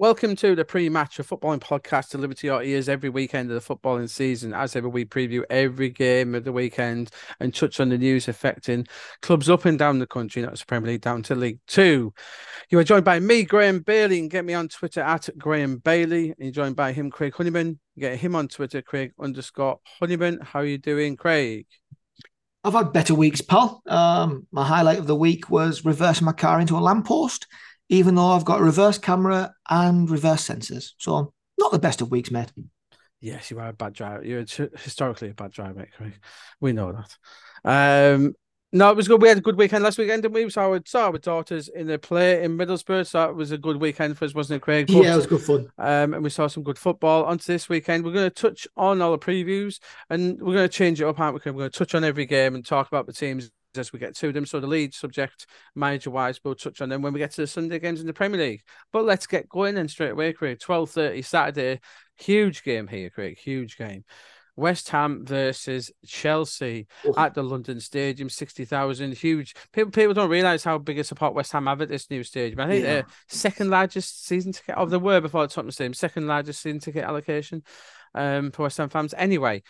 Welcome to the pre-match of footballing podcast delivered to your ears every weekend of the footballing season. As ever, we preview every game of the weekend and touch on the news affecting clubs up and down the country, not just Premier League, down to League Two. You are joined by me, Graeme Bailey. Can get me on Twitter at Graeme Bailey. And you're joined by him, Craig Honeyman. Get him on Twitter, Craig underscore Honeyman. How are you doing, Craig? I've had better weeks, pal. Um, my highlight of the week was reversing my car into a lamppost even though I've got a reverse camera and reverse sensors. So not the best of weeks, mate. Yes, you are a bad driver. You're historically a bad driver, Craig. We know that. Um, no, it was good. We had a good weekend last weekend, didn't we? So I saw our daughters in the play in Middlesbrough. So it was a good weekend for us, wasn't it, Craig? But, yeah, it was good fun. Um, and we saw some good football. On to this weekend, we're going to touch on all the previews and we're going to change it up, aren't we? We're going to touch on every game and talk about the teams as we get to them. So the lead subject, manager wise, we'll touch on them when we get to the Sunday games in the Premier League. But let's get going then straight away, Craig. Twelve thirty Saturday, huge game here, Craig. Huge game. West Ham versus Chelsea oh. at the London Stadium, sixty thousand. Huge. People people don't realise how big a support West Ham have at this new stadium. I think yeah. the second largest season ticket of the were before the Tottenham Stadium, second largest season ticket allocation um for West Ham fans. Anyway,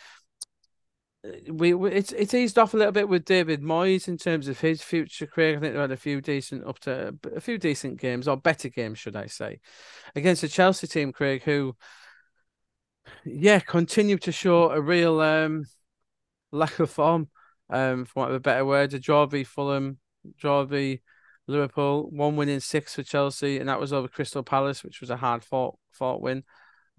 we, we, it's it's eased off a little bit with David Moyes in terms of his future career. I think they had a few decent up to a few decent games or better games, should I say, against the Chelsea team, Craig, who yeah continue to show a real um, lack of form, um, for want of a better word. A draw v Fulham, draw v Liverpool, one win in six for Chelsea, and that was over Crystal Palace, which was a hard fought fought win.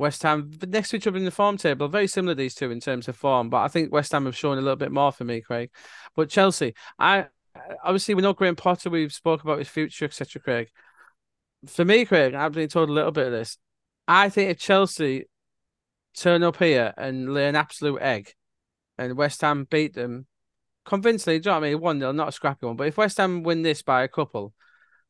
West Ham next to each other in the form table, very similar these two in terms of form, but I think West Ham have shown a little bit more for me, Craig. But Chelsea, I obviously we know Graham Potter, we've spoke about his future, etc. Craig, for me, Craig, I've been told a little bit of this. I think if Chelsea turn up here and lay an absolute egg, and West Ham beat them convincingly, do you know what I mean? One nil, not a scrappy one, but if West Ham win this by a couple,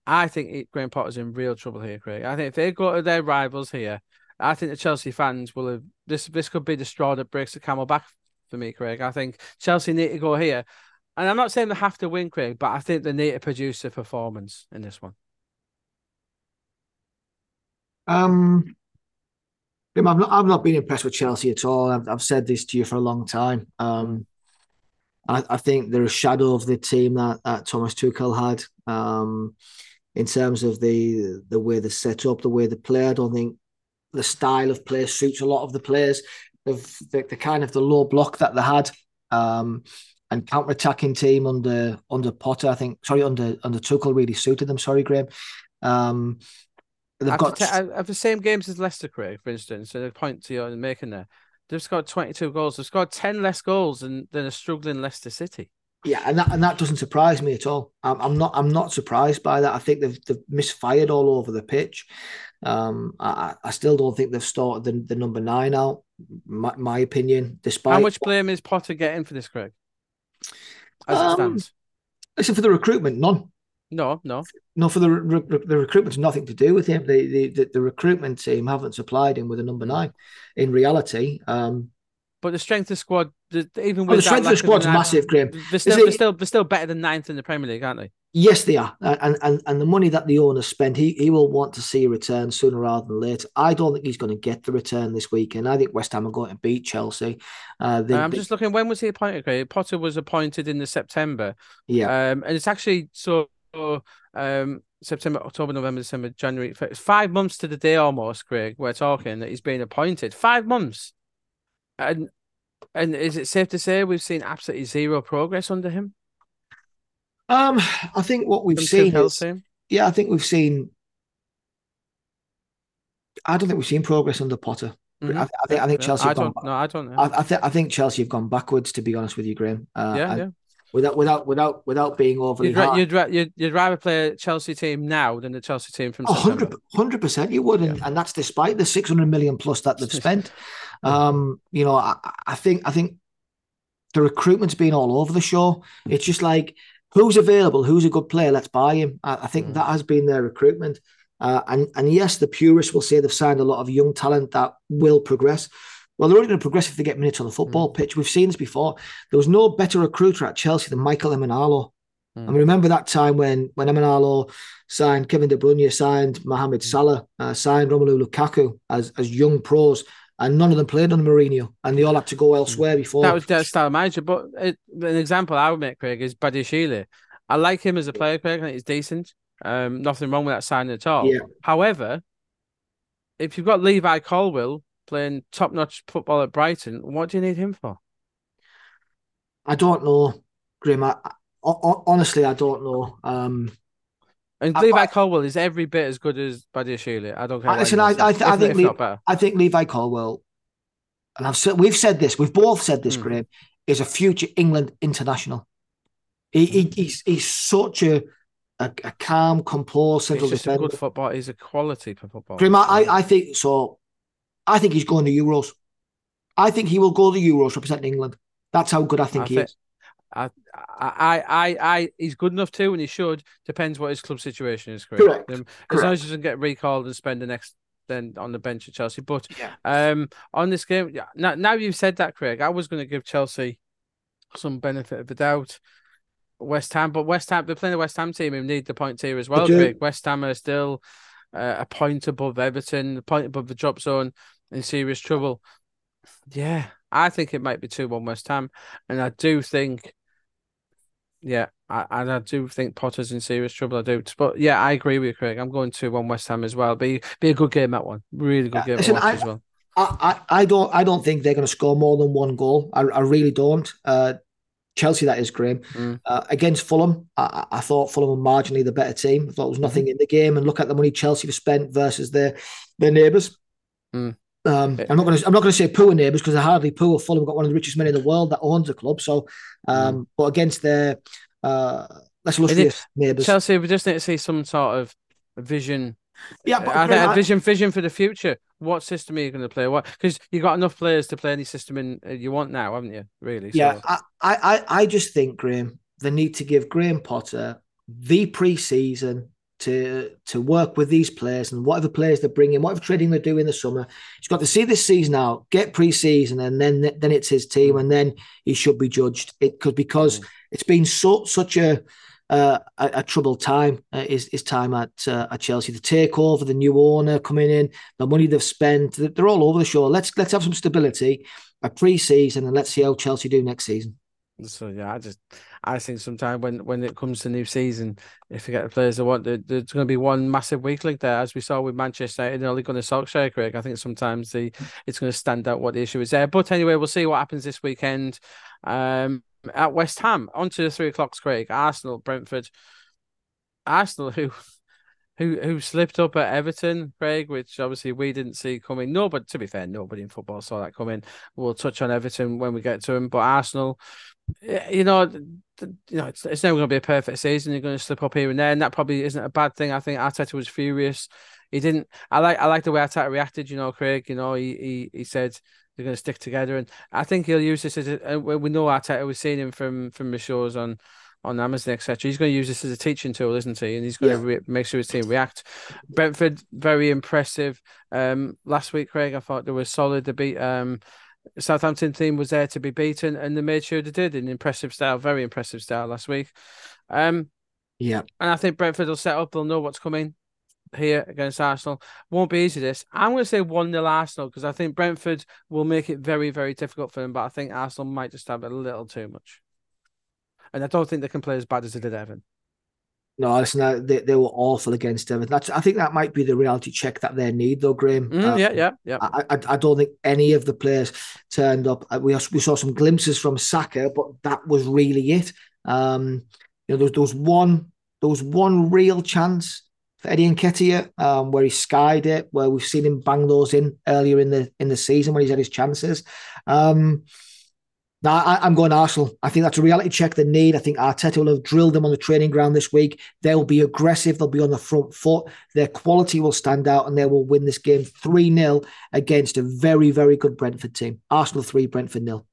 I think Graham Potter's in real trouble here, Craig. I think if they go to their rivals here I think the Chelsea fans will have this. This could be the straw that breaks the camel back for me, Craig. I think Chelsea need to go here, and I'm not saying they have to win, Craig, but I think they need to produce a performance in this one. Um, I've not, I've not been impressed with Chelsea at all. I've, I've said this to you for a long time. Um, I, I think they're a shadow of the team that, that Thomas Tuchel had. Um, in terms of the the way they set up, the way they play, I don't think the style of play suits a lot of the players. Of the, the kind of the low block that they had, um, and counter attacking team under under Potter. I think sorry under under Tuchel really suited them. Sorry, Graham. Um, they've got t- have the same games as Leicester, Craig, for instance. So the point to you're making there, they've scored 22 goals. They've scored 10 less goals than, than a struggling Leicester City. Yeah, and that and that doesn't surprise me at all. I'm, I'm not I'm not surprised by that. I think they've they've misfired all over the pitch. Um, I, I still don't think they've started the, the number nine out. My, my opinion, despite how much blame is Potter getting for this, Craig? As um, it stands, listen for the recruitment, none. No, no, no. For the re- the recruitment's nothing to do with him. The, the the, the recruitment team haven't supplied him with a number nine. In reality, um, but the strength of squad, even with the strength of the squad's massive, Graham. They're still, they're still, they're still better than ninth in the Premier League, aren't they? Yes, they are, and and and the money that the owner spent, he he will want to see a return sooner rather than later. I don't think he's going to get the return this weekend. I think West Ham are going to beat Chelsea. Uh, they, I'm just looking. When was he appointed? Graham? Potter was appointed in the September. Yeah, um, and it's actually so. Um, September, October, November, December, January. Five months to the day almost, Craig. We're talking that he's been appointed. Five months, and and is it safe to say we've seen absolutely zero progress under him? Um, I think what we've seen is, yeah, I think we've seen. I don't think we've seen progress under Potter. Mm-hmm. I, I, think I think Chelsea. I don't. Gone, no, I don't. I, I, think I think Chelsea have gone backwards. To be honest with you, Graham. Uh, yeah, yeah without without without without being overly you'd. You'd, you'd, you'd rather play a Chelsea team now than the Chelsea team from 100 percent you would and, yeah. and that's despite the 600 million plus that they've spent. Um you know I, I think I think the recruitment's been all over the show. It's just like who's available? Who's a good player? Let's buy him. I, I think mm. that has been their recruitment. Uh, and and yes the purists will say they've signed a lot of young talent that will progress well, they're only going to progress if they get minutes on the football mm. pitch. We've seen this before. There was no better recruiter at Chelsea than Michael Emenalo. Mm. I mean, remember that time when when Emenalo signed Kevin De Bruyne, signed Mohamed Salah, uh, signed Romelu Lukaku as as young pros, and none of them played under Mourinho, and they all had to go elsewhere before. That was their style manager. But it, an example I would make, Craig, is Badiashile. I like him as a player, Craig. I think he's decent. Um, nothing wrong with that signing at all. Yeah. However, if you've got Levi Colwill playing top notch football at Brighton, what do you need him for? I don't know, Grim. I, I, honestly, I don't know. Um, and Levi I, Colwill is every bit as good as Badiashile. I don't care. Listen, I, I, th- I think Le- I think Levi Colwill, and I've said we've said this, we've both said this, mm. Graham, is a future England international. He, he he's he's such a a, a calm, composed central defender. a good football. He's a quality for football. Grim, I, I think so. I think he's going to Euros. I think he will go to Euros representing England. That's how good I think I he think, is. I, I, I, I, he's good enough too, and he should. Depends what his club situation is. Correct. Correct. Um, as long as he doesn't get recalled and spend the next then on the bench at Chelsea. But yeah. um, on this game, now now you've said that, Craig, I was going to give Chelsea some benefit of the doubt. West Ham, but West Ham, they're playing the West Ham team who need the points here as well. Craig. West Ham are still uh, a point above Everton, a point above the drop zone, in serious trouble. Yeah, I think it might be two one West Ham, and I do think yeah, I, and I do think Potter's in serious trouble. I do, but yeah, I agree with you, Craig. I'm going to one West Ham as well. Be be a good game that one. Really good game Listen, I, as well. I, I, I don't I don't think they're going to score more than one goal. I, I really don't. Uh, Chelsea, that is Graham. Mm. Uh, against Fulham, I, I, thought Fulham were marginally the better team. I thought there was nothing mm-hmm. in the game, and look at the money Chelsea have spent versus their their neighbours. Mm. Um, I'm not going to. I'm not going to say poor neighbours because they're hardly poor. Fulham got one of the richest men in the world that owns the club. So, um, mm. but against their uh, less illustrious neighbours, Chelsea, we just need to see some sort of vision. Yeah, but I a vision, vision for the future. What system are you going to play? What because you got enough players to play any system in uh, you want now, haven't you? Really? Yeah, so. I, I, I just think Graham, they need to give Graham Potter the pre-season to to work with these players and whatever players they bring in, whatever trading they do in the summer. He's got to see this season out, get pre-season, and then then it's his team, and then he should be judged. It could because mm. it's been so such a uh, a, a, troubled time. Uh, his, his time at uh, at Chelsea, the takeover, the new owner coming in, the money they've spent, they're all over the show. Let's let's have some stability, a pre-season, and let's see how Chelsea do next season. So yeah, I just I think sometimes when when it comes to new season, if you get the players that want, there, there's going to be one massive weak link there, as we saw with Manchester United only going to Solskjaer, Craig. I think sometimes the it's going to stand out what the issue is there. But anyway, we'll see what happens this weekend. Um, at West Ham, on to the three o'clocks, Craig. Arsenal, Brentford. Arsenal, who who who slipped up at Everton, Craig, which obviously we didn't see coming. No, but to be fair, nobody in football saw that coming. We'll touch on Everton when we get to him. But Arsenal, you know, you know, it's, it's never going to be a perfect season. You're going to slip up here and there, and that probably isn't a bad thing. I think Arteta was furious. He didn't. I like. I like the way Arteta reacted. You know, Craig. You know, he he, he said they're going to stick together, and I think he'll use this as a. Uh, we know Arteta. We've seen him from from the shows on on Amazon, etc. He's going to use this as a teaching tool, isn't he? And he's going yeah. to re- make sure his team react. Brentford, very impressive. Um, last week, Craig, I thought they were solid. to beat um Southampton team was there to be beaten, and they made sure they did in impressive style, very impressive style last week. Um, yeah, and I think Brentford will set up. They'll know what's coming here against Arsenal. Won't be easy. This I'm going to say one 0 Arsenal because I think Brentford will make it very, very difficult for them. But I think Arsenal might just have a little too much, and I don't think they can play as bad as they did Evan. No, listen, they, they were awful against Everton. That's, I think that might be the reality check that they need, though, Graham. Mm, uh, yeah, yeah, yeah. I, I, I, don't think any of the players turned up. Uh, we we saw some glimpses from Saka, but that was really it. Um, you know, there was, there was one there was one real chance for Eddie Nketiah, um, where he skied it, where we've seen him bang those in earlier in the in the season when he's had his chances. Um, now, I, am going Arsenal. I think that's a reality check they need. I think Arteta will have drilled them on the training ground this week. They'll be aggressive. They'll be on the front foot. Their quality will stand out and they will win this game 3 0 against a very, very good Brentford team. Arsenal 3, Brentford nil.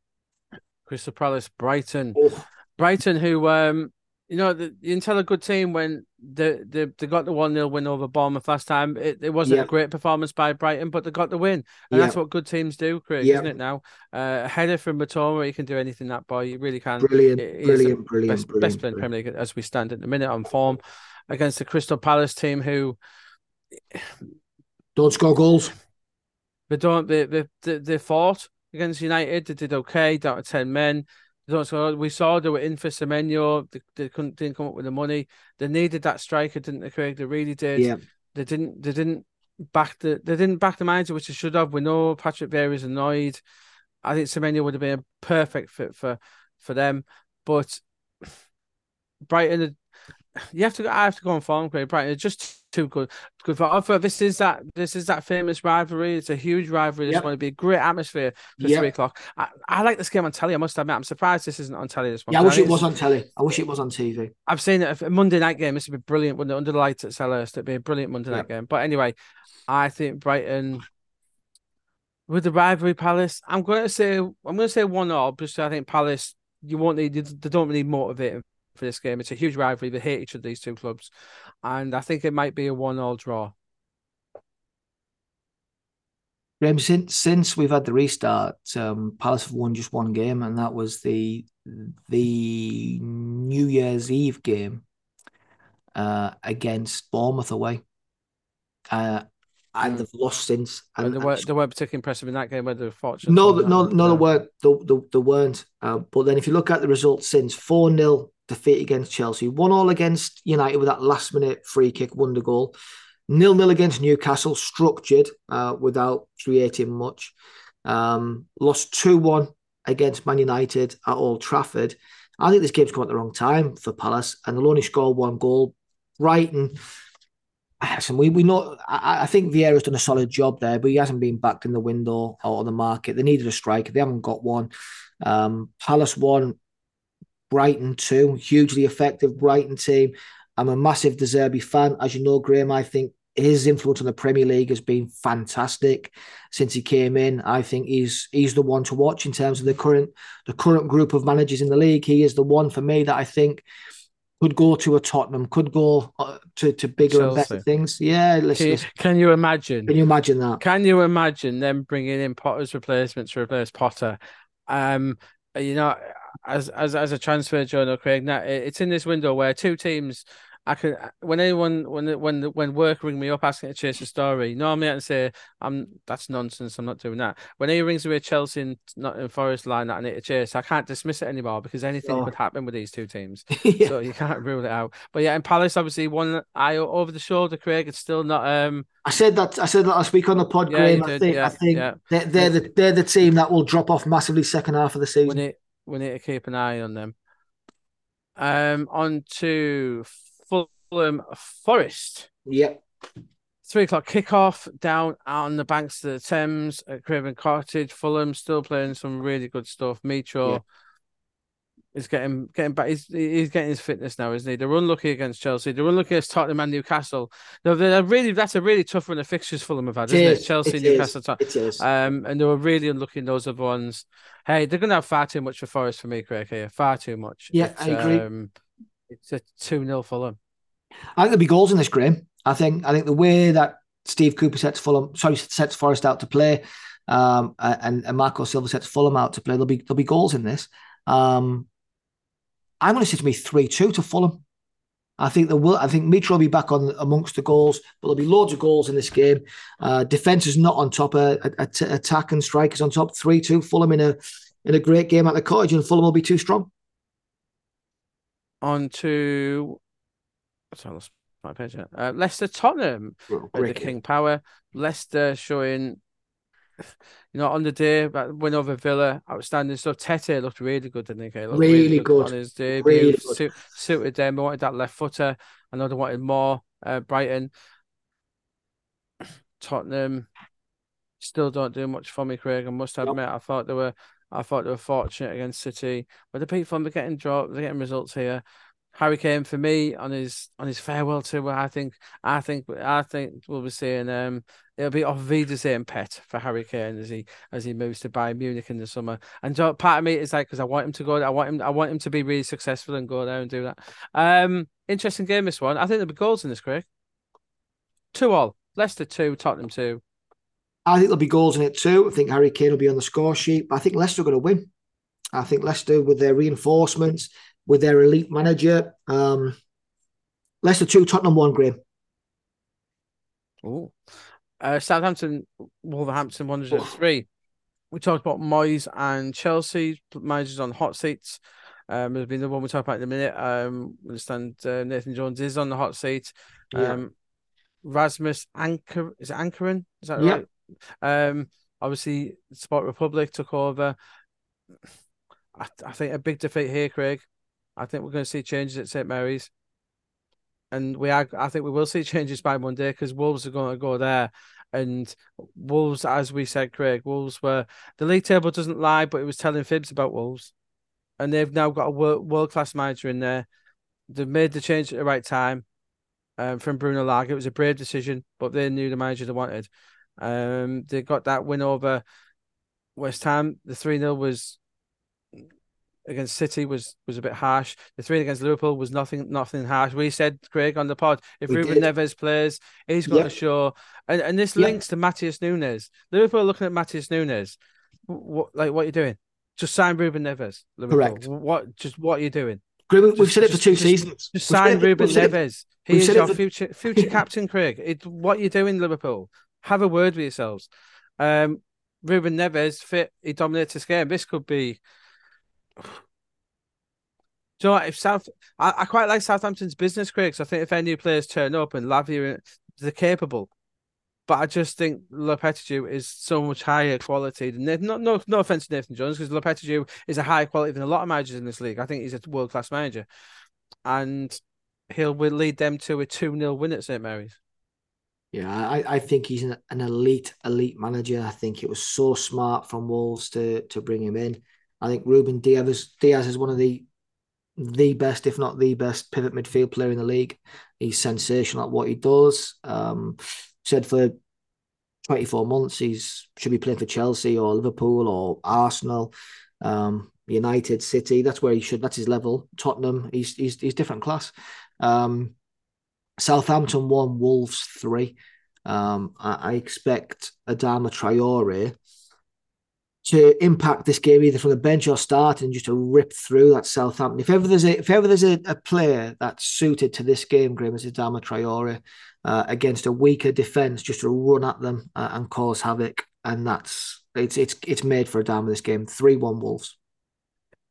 Crystal Palace, Brighton. Oh. Brighton, who um, you know, the, you can tell a good team when they they, they got the 1 0 win over Bournemouth last time. It, it wasn't a great performance by Brighton, but they got the win. And that's what good teams do, Craig, isn't it now? Uh, a header from Mitoma, he can do anything, that boy. You really can. Brilliant, brilliant, brilliant, best, brilliant, best player in Premier League as we stand at the minute on form. against the Crystal Palace team who don't score goals. They don't. They they they, they fought against United. They did okay, down to ten men. They don't. We saw they were in for Semenyo. They, they couldn't didn't come up with the money. They needed that striker, didn't they, Craig? They really did. Yeah. They didn't. They didn't back the. They didn't back the manager, which they should have. We know Patrick Vieira's annoyed. I think Semenyo would have been a perfect fit for for them, but Brighton you have to. I have to go on form, Craig Brighton. Just too good. Good for, this is that this is that famous rivalry. It's a huge rivalry. This yep. going to be a great atmosphere for yep. three o'clock. I, I, like this game on telly. I must admit, I'm surprised this isn't on telly. This one. Yeah, I wish it was on telly. I wish it was on TV. I've seen it. A Monday night game. This would be brilliant. When under the lights at Selhurst, it'd be a brilliant Monday yep. night game. But anyway, I think Brighton with the rivalry Palace. I'm going to say I'm going to say one all because I think Palace. You won't need. They don't really motivate for this game. It's a huge rivalry. They hate each of these two clubs, and I think it might be a one-all draw. Graham, since since we've had the restart, um, Palace have won just one game, and that was the the New Year's Eve game uh, against Bournemouth away. Uh, and mm. they've lost since. And, they, weren't, they weren't particularly impressive in that game, were they? Fortunately, no, no, no, they weren't. They, they, they weren't. Uh, but then, if you look at the results since four 0 defeat against Chelsea, one all against United with that last minute free kick wonder goal, nil nil against Newcastle, structured uh, without creating much. Um, lost two one against Man United at Old Trafford. I think this game's come at the wrong time for Palace, and they'll only score one goal. Brighton Listen, we, we know. I, I think Vieira's done a solid job there, but he hasn't been backed in the window or on the market. They needed a striker. They haven't got one. Um, Palace won, Brighton too, hugely effective Brighton team. I'm a massive De Zerbi fan. As you know, Graham, I think his influence on the Premier League has been fantastic since he came in. I think he's he's the one to watch in terms of the current the current group of managers in the league. He is the one for me that I think could go to a Tottenham, could go uh, to, to bigger Chelsea. and better things. Yeah, listen, can, you, can you imagine? Can you imagine that? Can you imagine them bringing in Potter's replacement to replace Potter? Um, you know, as as as a transfer journal, Craig. Now it's in this window where two teams I can when anyone when when when work ring me up asking to chase a story, normally I can say I'm that's nonsense. I'm not doing that. When he rings me a Chelsea and not in Forest line that I need to chase, I can't dismiss it anymore because anything oh. could happen with these two teams. yeah. So you can't rule it out. But yeah, in Palace, obviously one eye over the shoulder, Craig. It's still not. um I said that I said that last week on the pod, yeah, Graham. I think yeah, I think they're, they're the they're the team that will drop off massively second half of the season. We need, to keep an eye on them. Um, on to Fulham Forest. Yep. Three o'clock kickoff down on the banks of the Thames at Craven Cottage. Fulham still playing some really good stuff. Mitro yep. Is getting getting back. He's, he's getting his fitness now, isn't he? They're unlucky against Chelsea. They're unlucky against Tottenham and Newcastle. They're, they're really that's a really tough run of fixtures Fulham have had, isn't it? Chelsea, it Newcastle, Tottenham. It is. Um, and they were really unlucky in those other ones. Hey, they're going to have far too much for Forest for me, Craig. Here, far too much. Yeah, it's, I agree. Um, it's a two 0 Fulham. I think there'll be goals in this, Graham. I think I think the way that Steve Cooper sets Fulham, sorry, sets Forest out to play, um, and, and Marco Silva sets Fulham out to play. There'll be there'll be goals in this. Um, I'm going to say to me three two to Fulham. I think there will. I think Mitro will be back on amongst the goals, but there'll be loads of goals in this game. Uh, defense is not on top. Uh, attack and strikers on top. Three two Fulham in a in a great game at the cottage, and Fulham will be too strong. On to sorry, I lost my page. Uh, Leicester Tottenham well, the King Power. Leicester showing, you know, on the day but win over Villa, outstanding stuff. Tete looked really good, didn't he? Really, really, good, on his debut. Really Su- suited them. Wanted that left footer. I know they wanted more. Uh, Brighton, Tottenham, still don't do much for me, Craig. I must admit, nope. I thought they were. I thought they were fortunate against City, but the people are getting dropped. They're getting results here. Harry Kane for me on his on his farewell tour. I think I think I think we'll be seeing um it'll be auf Wiedersehen pet for Harry Kane as he as he moves to Bayern Munich in the summer. And part of me is like because I want him to go. I want him. I want him to be really successful and go there and do that. Um, interesting game this one. I think there'll be goals in this, Craig. Two all. Leicester two, Tottenham two. I think there'll be goals in it too. I think Harry Kane will be on the score sheet, but I think Leicester are going to win. I think Leicester with their reinforcements with their elite manager. Um, Leicester two, Tottenham one. Graham. Oh, uh, Southampton, Wolverhampton one oh. three. We talked about Moyes and Chelsea managers on hot seats. Um, there's been the one we talk about in a minute. Um, understand uh, Nathan Jones is on the hot seat. Um, yeah. Rasmus Anchor is it Anchorin? Is that yeah. right? Um, obviously Sport Republic took over. I, I think a big defeat here, Craig. I think we're going to see changes at St Mary's, and we are. I think we will see changes by Monday because Wolves are going to go there, and Wolves, as we said, Craig, Wolves were the league table doesn't lie, but it was telling fibs about Wolves, and they've now got a world class manager in there. They've made the change at the right time. Um, from Bruno Lage, it was a brave decision, but they knew the manager they wanted. Um, they got that win over West Ham. The three 0 was against City was was a bit harsh. The three against Liverpool was nothing nothing harsh. We said Craig on the pod if we Ruben did. Neves plays, he's going yep. to show. And and this yep. links to Matheus Nunes. Liverpool looking at Matheus Nunes. What like what are you doing? Just sign Ruben Neves. Liverpool. Correct. What just what are you doing? We've just, said it for two just, seasons. Just sign Ruben Neves. He is your future future captain, Craig. It, what are you doing, Liverpool? Have a word with yourselves. Um, Ruben Neves fit. He dominates this game. This could be. Do you know what? If South, I, I quite like Southampton's business, Craig. I think if any players turn up and Lavia, they're capable. But I just think Lopetegui is so much higher quality than Nathan. No, no, no offense to Nathan Jones, because Lopetegui is a higher quality than a lot of managers in this league. I think he's a world class manager, and he'll will lead them to a two 0 win at St Mary's. Yeah, I, I think he's an, an elite, elite manager. I think it was so smart from Wolves to to bring him in. I think Ruben Dias Dias is one of the the best, if not the best, pivot midfield player in the league. He's sensational at what he does. Um, said for 24 months he's should be playing for Chelsea or Liverpool or Arsenal, um, United, City. That's where he should. That's his level. Tottenham. He's he's he's different class. Um, Southampton one, Wolves three. Um, I, I, expect Adama Traore to impact this game either from the bench or starting, just to rip through that Southampton. If ever there's a if ever there's a, a player that's suited to this game, Graham, is Adama Traore uh, against a weaker defense, just to run at them uh, and cause havoc. And that's it's it's it's made for Adama this game. Three one Wolves.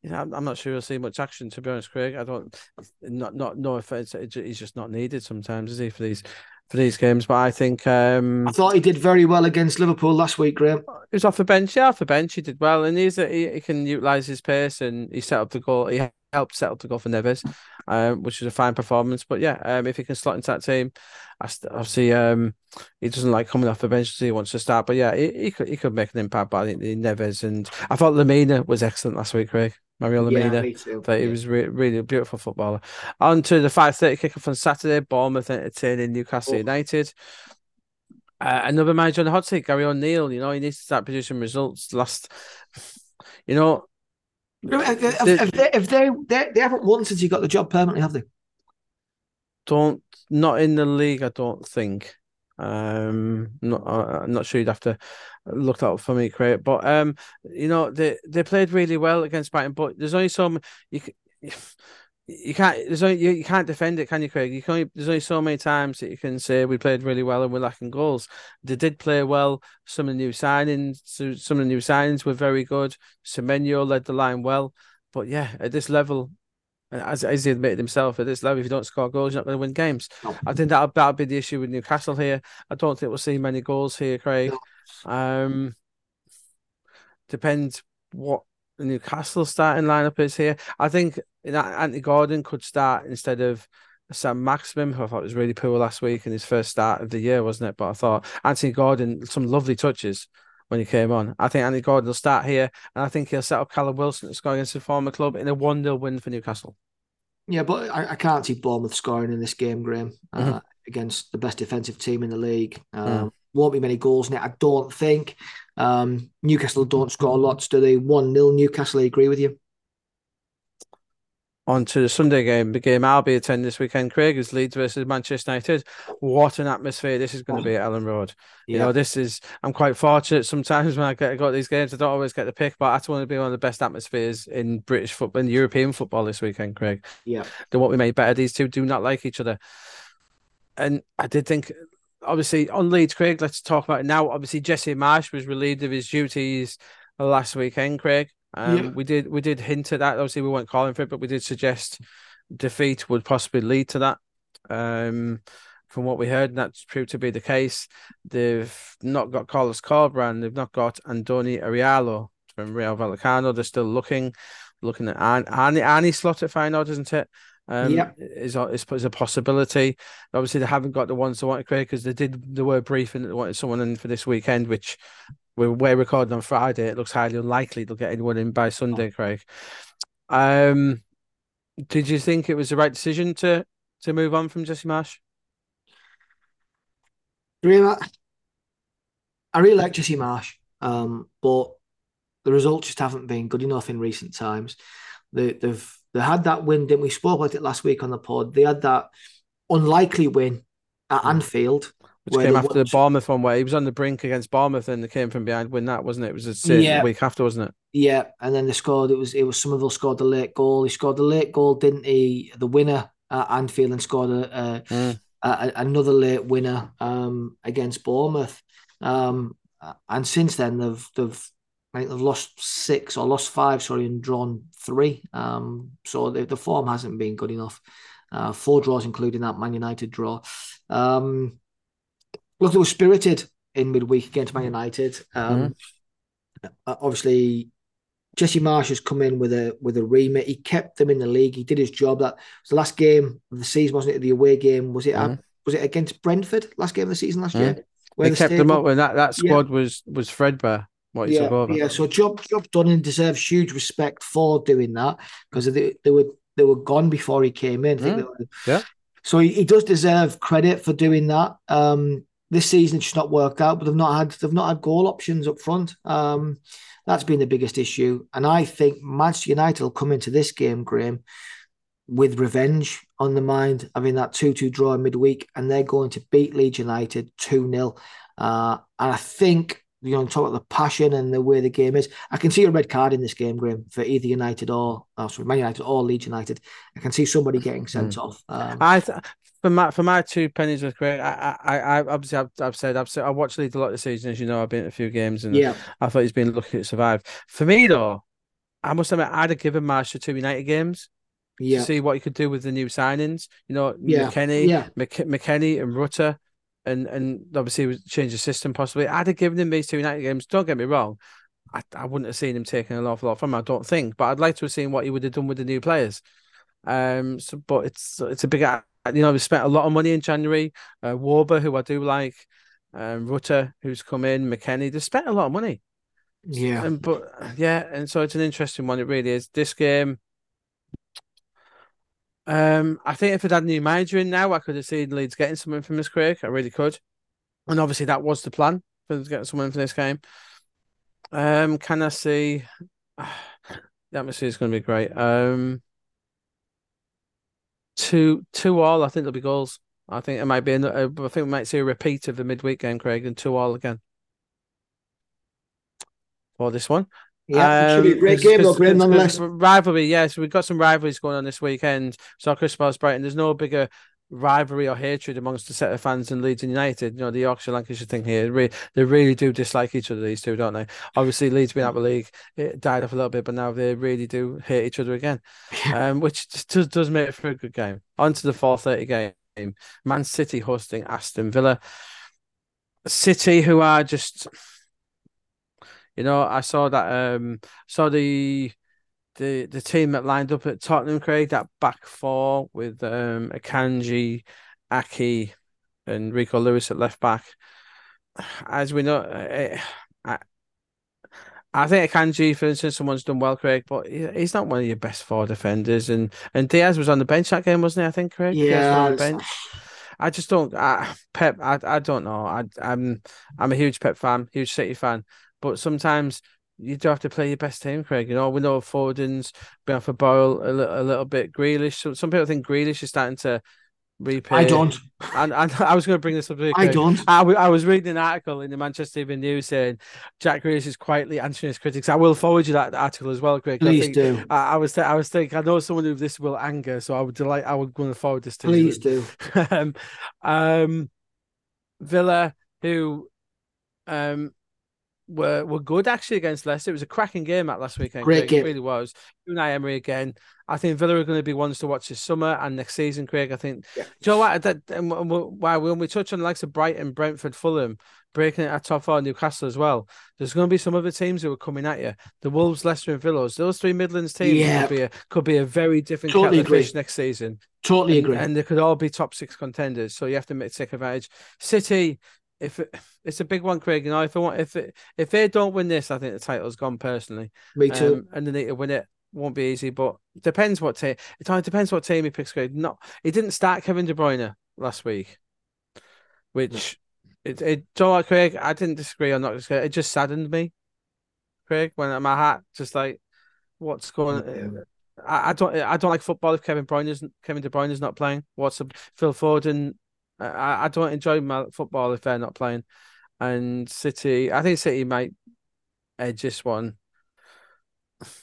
Yeah, I'm not sure you'll see much action to be honest, Craig. I don't, not not no offense, he's just not needed sometimes, is he for these for these games? But I think um I thought he did very well against Liverpool last week, Graham. He was off the bench, yeah, off the bench. He did well, and he's a, he, he can utilize his pace, and he set up the goal. He helped set up the goal for Neves, um, which was a fine performance. But yeah, um, if he can slot into that team, obviously um, he doesn't like coming off the bench, so he wants to start. But yeah, he, he could he could make an impact. But I think Neves and I thought Lemina was excellent last week, Craig. Mario Lemina. Yeah, but he was re- really a beautiful footballer. On to the 5.30 kickoff on Saturday, Bournemouth entertaining Newcastle oh. United. Uh, another manager on the hot seat, Gary O'Neil. You know, he needs to start producing results. Last, you know, if, if, they, if they, they they haven't won since he got the job permanently, have they? Don't not in the league. I don't think. Um, not uh, I'm not sure you'd have to look that up for me, Craig. But um, you know they they played really well against Brighton, but there's only some you you can't there's only you, you can't defend it, can you, Craig? You can there's only so many times that you can say we played really well and we're lacking goals. They did play well. Some of the new signings, some of the new signings were very good. Semenyo led the line well, but yeah, at this level, as, as he admitted himself, at this level, if you don't score goals, you're not going to win games. No. I think that'll, that'll be the issue with Newcastle here. I don't think we'll see many goals here, Craig. No. Um, depends what the Newcastle starting lineup is here. I think Anthony Gordon could start instead of Saint-Maximin, who I thought was really poor last week in his first start of the year, wasn't it? But I thought Anthony Gordon, some lovely touches when he came on. I think Andy Gordon will start here, and I think he'll set up Callum Wilson to score against the former club in a 1 0 win for Newcastle. Yeah, but I, I, can't see Bournemouth scoring in this game, Graham, uh, mm-hmm. against the best defensive team in the league. Um, mm. Won't be many goals in it, I don't think. Um, Newcastle don't score lots, do they? 1 0 Newcastle, I agree with you. On to the Sunday game, the game I'll be attending this weekend, Craig, is Leeds versus Manchester United. What an atmosphere this is going to be at Elland Road. Yeah. You know, this is, I'm quite fortunate sometimes when I get I got these games, I don't always get the pick, but that's going to be one of the best atmospheres in British football, in European football this weekend, Craig. Yeah. The what we made better, these two do not like each other. And I did think, obviously, on Leeds, Craig, let's talk about it now. Obviously, Jesse Marsch was relieved of his duties last weekend, Craig. Um, yeah. We did we did hint at that. Obviously, we weren't calling for it, but we did suggest defeat would possibly lead to that. Um, from what we heard, and that's proved to be the case. They've not got Carlos Corberán, they've not got Andoni Iraola from Rayo Vallecano. They're still looking, looking at Arnie, Arne Slot at Feyenoord, isn't it? Um, yeah, is, is is a possibility. Obviously, they haven't got the ones they want to create because they did they were briefing that they wanted someone in for this weekend, which we're, we're recording on Friday. It looks highly unlikely they'll get anyone in by Sunday, Craig. Um, did you think it was the right decision to to move on from Jesse Marsch? Really, I really like Jesse Marsch, um, but the results just haven't been good enough in recent times. They, they've they had that win, didn't we? Spoke about it last week on the pod. They had that unlikely win at hmm. Anfield which came after the Bournemouth one where he was on the brink against Bournemouth and they came from behind win that, wasn't it? It was a yeah. week after, wasn't it? Yeah, and then they scored. It was it was Summerville scored the late goal. He scored the late goal, didn't he? The winner at Anfield and scored a, a, mm. a another late winner um, against Bournemouth. Um, and since then they've they've I think they've lost six or lost five, sorry, and drawn three. Um, so the, the form hasn't been good enough. Uh, four draws, including that Man United draw. Um, look, they were spirited in midweek against Man United. Um, mm-hmm. Obviously, Jesse Marsch has come in with a with a remit. He kept them in the league. He did his job. That was the last game of the season, wasn't it? The away game was it? Mm-hmm. was it against Brentford? Last game of the season last mm-hmm. year. Where they kept them up when that, that squad yeah. was was Fredbear. What yeah, yeah. So job job done and deserves huge respect for doing that because they, they were they were gone before he came in. Mm. Were, yeah. So he, he, does deserve credit for doing that. Um, this season it's just not worked out, but they've not had they've not had goal options up front. Um, that's been the biggest issue, and I think Manchester United will come into this game, Graham, with revenge on the mind, having that two-two draw in midweek, and they're going to beat Leeds United two 0 uh, And I think you know, talk about the passion and the way the game is. I can see a red card in this game, Graham, for either United or oh, sorry, Man United or Leeds United. I can see somebody getting sent mm. off. Um, I th- for my for my two pennies was great. I I, I obviously I've, I've said I've said I watched Leeds a lot this season, as you know. I've been at a few games and yeah, I thought he's been lucky to survive. For me though, I must admit I'd have given Marsch the two United games. Yeah. To see what he could do with the new signings. You know, yeah. McKennie, yeah. McKennie and Rutter and and obviously change the system possibly. I'd have given him these two United games. Don't get me wrong. I, I wouldn't have seen him taking an awful lot from him, I don't think. But I'd like to have seen what he would have done with the new players. Um so but it's it's a big you know, we spent a lot of money in January. Uh Wöber, who I do like, um Rutter, who's come in, McKennie, they spent a lot of money. Yeah. And but yeah, and so it's an interesting one, it really is. This game um, I think if it had a new manager in now, I could have seen Leeds getting something from this Craig. I really could. And obviously that was the plan for them to get someone for this game. Um, can I see the atmosphere is going to be great. Um, two two all. I think there'll be goals. I think it might be. I think we might see a repeat of the midweek game, Craig, and two all again for this one. Yeah, um, should be a great game, though, Graham, nonetheless. Rivalry, yes. We've got some rivalries going on this weekend. So, Crystal Palace Brighton, there's no bigger rivalry or hatred amongst the set of fans in Leeds and United. You know, the Yorkshire Lancashire thing here, they really do dislike each other, these two, don't they? Obviously, Leeds being out of the league, it died off a little bit, but now they really do hate each other again, um, which does, does make it for a good game. On to the 4.30 game. Man City hosting Aston Villa. City, who are just you know, I saw that um saw the the the team that lined up at Tottenham, Craig, that back four with um Akanji, Ake, and Rico Lewis at left back. As we know, it, I, I think Akanji, for instance, someone's done well, Craig, but he's not one of your best four defenders. And and Dias was on the bench that game, wasn't he? I think, Craig. Yeah. on the bench. I just don't. I, Pep, I, I don't know. I, I'm I'm a huge Pep fan, huge City fan, but sometimes you do have to play your best team, Craig. You know, we know Foden's been off a boil a, little, a little bit. Grealish. So some people think Grealish is starting to repay. I don't. And, and I was going to bring this up. I don't. I, I was reading an article in the Manchester Evening News saying Jack Grealish is quietly answering his critics. I will forward you that article as well, Craig. Please I think, do. I, I was th- I was thinking I know someone who this will anger, so I would delight. I would going to forward this to Please you. do. um, um, Villa, who um were were good actually against Leicester. It was a cracking game at last weekend. Great Craig. game. It really was. Unai Emery again. I think Villa are going to be ones to watch this summer and next season, Craig. I think. Yeah. Do you know what? That, and why when we touch on the likes of Brighton, Brentford, Fulham, breaking it at top four, Newcastle as well. There's going to be some other teams who are coming at you. The Wolves, Leicester, and Villas. Those three Midlands teams Yeah. could be a, could be a very different Totally kettle of fish agree. next season Totally and, agree. and they could all be top six contenders. So you have to make, take advantage. City, if it, it's a big one, Craig. You know, if they want, if it, if they don't win this, I think the title's gone personally. Me too. Um, and they need to win it. Won't be easy, but depends what team. It depends what team he picks. Craig. Not he didn't start Kevin De Bruyne last week, which it it. do what, Craig? I didn't disagree or not disagree. It just saddened me, Craig. When my heart just like, what's going? I, I don't I don't like football if Kevin Bruyne is Kevin De Bruyne is not playing. What's up, Phil Foden? I, I don't enjoy my football if they're not playing. And City, I think City might edge this one.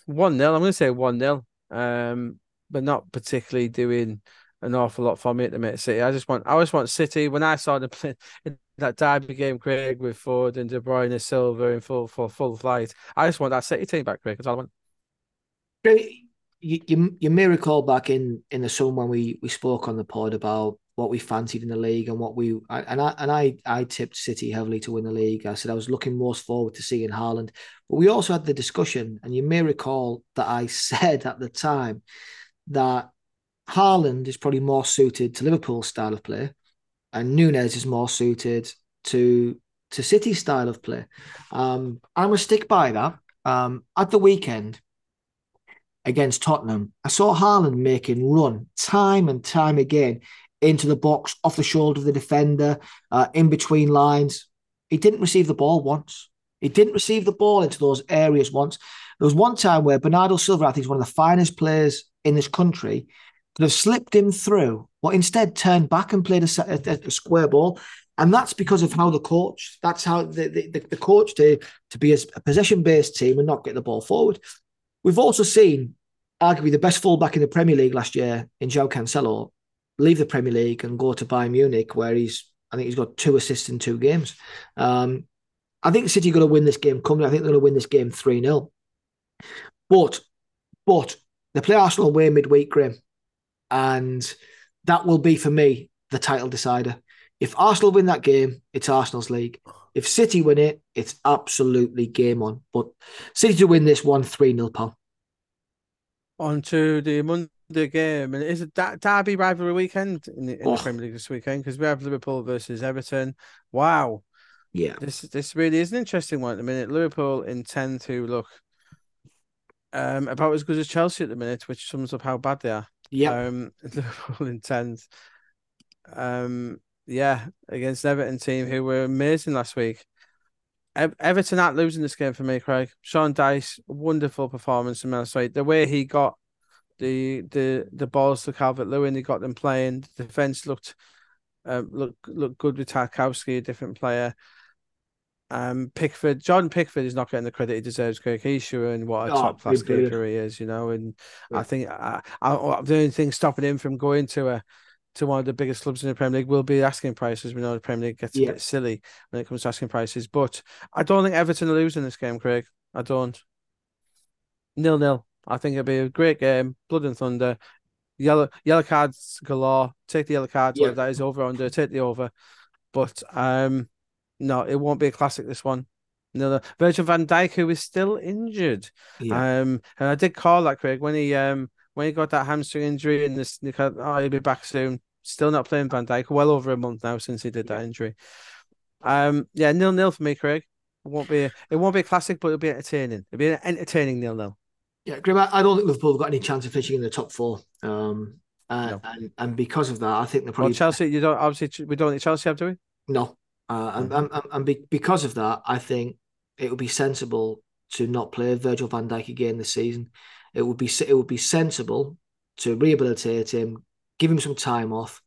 One 0 I'm going to say one 0 um, but not particularly doing an awful lot for me at the minute. City, I just want I just want City. When I saw them play in that derby game, Craig with Foden De Bruyne, Silva in full full full flight, I just want that City team back, Craig. That's all I want. You, you, you may recall back in, in the summer when we, we spoke on the pod about what we fancied in the league and what we and I and I I tipped City heavily to win the league. I said I was looking most forward to seeing Haaland, but we also had the discussion, and you may recall that I said at the time that Haaland is probably more suited to Liverpool's style of play, and Núñez is more suited to to City's style of play. Um, I'm gonna stick by that. Um, at the weekend against Tottenham, I saw Haaland making run time and time again into the box, off the shoulder of the defender, uh, in between lines. He didn't receive the ball once. He didn't receive the ball into those areas once. There was one time where Bernardo Silva, I think, is one of the finest players in this country, could have slipped him through, but instead turned back and played a, a, a square ball. And that's because of how the coach, that's how the, the, the coach to, to be a possession based team and not get the ball forward. We've also seen arguably the best fullback in the Premier League last year in João Cancelo leave the Premier League and go to Bayern Munich, where he's I think he's got two assists in two games. Um, I think City are going to win this game coming. I think they're going to win this game 3 0. But, but they play Arsenal away midweek, Graham. And that will be, for me, the title decider. If Arsenal win that game, it's Arsenal's league. If City win it, it's absolutely game on. But City to win this one 3 0, pal. On to the Monday game. And is it that Derby rivalry weekend in the, in Oh. the Premier League this weekend? Because we have Liverpool versus Everton. Wow. Yeah. This this really is an interesting one at the minute. Liverpool intend to look um, about as good as Chelsea at the minute, which sums up how bad they are. Yeah. Um, Liverpool intend, um, yeah, against Everton team who were amazing last week. Everton aren't losing this game for me, Craig. Sean Dyche, wonderful performance from week. The way he got the the the balls to Calvert Lewin, he got them playing. The defense looked um, looked looked good with Tarkowski, a different player. Um, Pickford, John Pickford is not getting the credit he deserves. Craig, he's showing what a Oh, top class keeper he is, you know. And Yeah. I think I, I, the only thing stopping him from going to a to one of the biggest clubs in the Premier League will be asking prices. We know the Premier League gets Yeah. a bit silly when it comes to asking prices, but I don't think Everton are losing this game, Craig. I don't. Nil nil. I think it'll be a great game. Blood and thunder. Yellow yellow cards galore. Take the yellow cards. Yeah. That is over under. Take the over. But um, no, it won't be a classic. This one. No, Virgil Van Dijk, who is still injured. Yeah. Um, and I did call that Craig when he um when he got that hamstring injury and this oh he'll be back soon. Still not playing Van Dijk. Well over a month now since he did that injury. Um, yeah, nil nil for me, Craig. It won't be a, it won't be a classic, but it'll be entertaining. It'll be an entertaining nil nil. Yeah, Graham, I I don't think Liverpool have got any chance of finishing in the top four. Um, uh, No. and, and because of that, I think Well, probably Chelsea, you don't obviously we don't think Chelsea have, do we? no. Uh, and, Mhm. and, and, and be, because of that, I think it would be sensible to not play Virgil van Dijk again this season. It would be it would be sensible to rehabilitate him, give him some time off.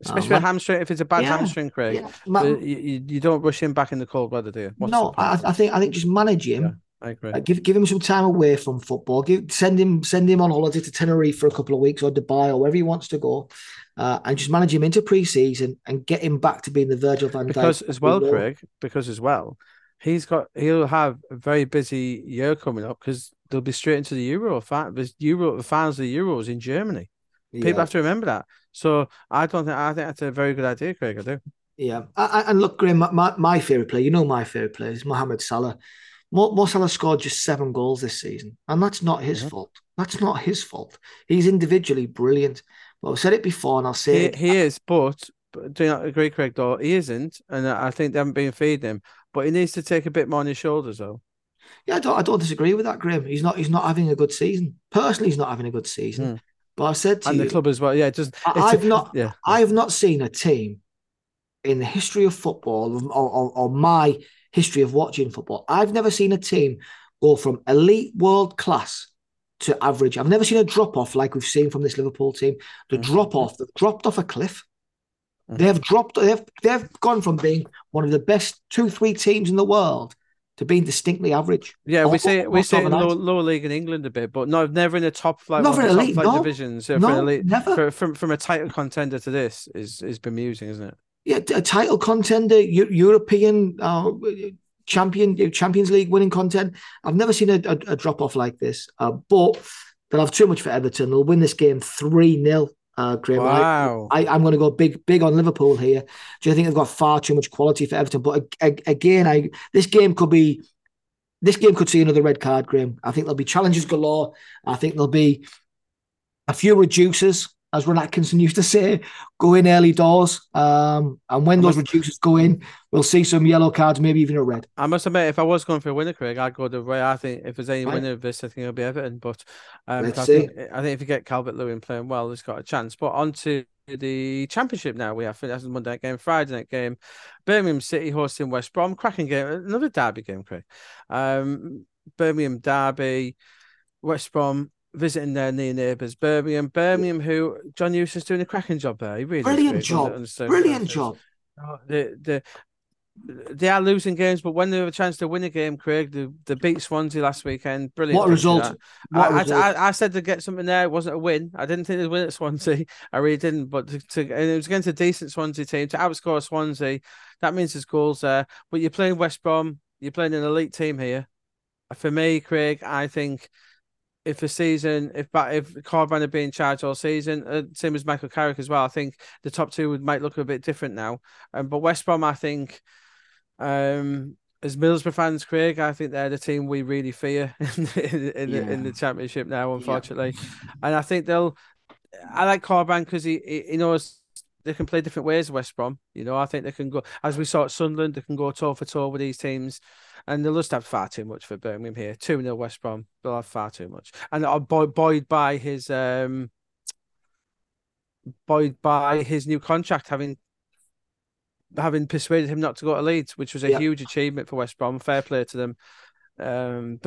Especially um, a hamstring, if it's a bad yeah, hamstring, Craig, yeah. Ma- you, you, don't rush him back in the cold weather, do you? What's no, I, I, think I think just manage him. I agree. Give give him some time away from football. Give send him send him on holiday to Tenerife for a couple of weeks or Dubai or wherever he wants to go, uh, and just manage him into pre-season and get him back to being the Virgil van Dijk. Because as well, Craig, because as well, he's got he'll have a very busy year coming up because they'll be straight into the Euro. The Euro the fans of the Euros in Germany. People yeah. have to remember that. So I don't think I think that's a very good idea, Craig. I do. Yeah, I, and look, Graham, my, my favorite player, you know, my favorite player is Mohamed Salah. Mo, Mo Salah scored just seven goals this season, and that's not his mm-hmm. fault. That's not his fault. He's individually brilliant. But I've said it before, and I'll say he, it. He is, but, but do you not agree, Craig? Though he isn't, and I think they haven't been feeding him. But he needs to take a bit more on his shoulders, though. Yeah, I don't, I don't disagree with that, Graham. He's not, he's not having a good season. Personally, he's not having a good season. Mm. But I said to and you, the club as well. Yeah, just I've not, yeah. I've not seen a team in the history of football or, or, or my history of watching football. I've never seen a team go from elite world class to average. I've never seen a drop off like we've seen from this Liverpool team. The mm-hmm. drop off, they've dropped off a cliff. Mm-hmm. They have dropped. They have they have gone from being one of the best two three teams in the world to being distinctly average. Yeah, we say we say in lower, lower, league in England a bit, but no, never in the top like not elite, top, no. divisions. Yeah, no, elite, never. For, from from a title contender to this is is bemusing, isn't it? Yeah, a title contender, European uh, champion, Champions League winning content. I've never seen a, a, a drop off like this. Uh, but they'll have too much for Everton. They'll win this game three 0 uh, Graham. Wow. I, I, am going to go big, big on Liverpool here. Do you think they've got far too much quality for Everton? But again, I this game could be, this game could see another red card, Graham. I think there'll be challenges galore. I think there'll be a few reducers as Ron Atkinson used to say, go in early doors. Um, and when those reducers go in, we'll see some yellow cards, maybe even a red. I must admit, if I was going for a winner, Craig, I'd go the way I think if there's any right. winner of this, I think it'll be Everton. But um, I, think, I think if you get Calvert Lewin playing well, he's got a chance. But on to the championship now. We have that's Monday night game, Friday night game, Birmingham City hosting West Brom, cracking game, another derby game, Craig. Um, Birmingham derby, West Brom visiting their near neighbours, Birmingham. Birmingham, who John Eustace doing a cracking job there. He really brilliant job, brilliant job. Oh, the the they are losing games, but when they have a chance to win a game, Craig, they, they beat Swansea last weekend. Brilliant. What result? What I, result? I, I, I, said to get something there. It wasn't a win. I didn't think they'd win at Swansea. I really didn't. But to, to and it was against a decent Swansea team to outscore Swansea. That means there's goals there. But you're playing West Brom. You're playing an elite team here. For me, Craig, I think if the season, if if Corberán had been in charge all season, uh, same as Michael Carrick as well, I think the top two would might look a bit different now. Um, but West Brom, I think, um, as Middlesbrough fans, Craig, I think they're the team we really fear in, in, in, yeah. the, in the championship now, unfortunately. Yeah. And I think they'll. I like Corberán because he, he, he knows they can play different ways. West Brom, you know, I think they can go as we saw at Sunderland. They can go toe for toe with these teams and they'll just have far too much for Birmingham here. Two 0 West Brom. They'll have far too much, and uh, buoyed by his um, buoyed by his new contract, having having persuaded him not to go to Leeds, which was a yeah. huge achievement for West Brom. Fair play to them. Um,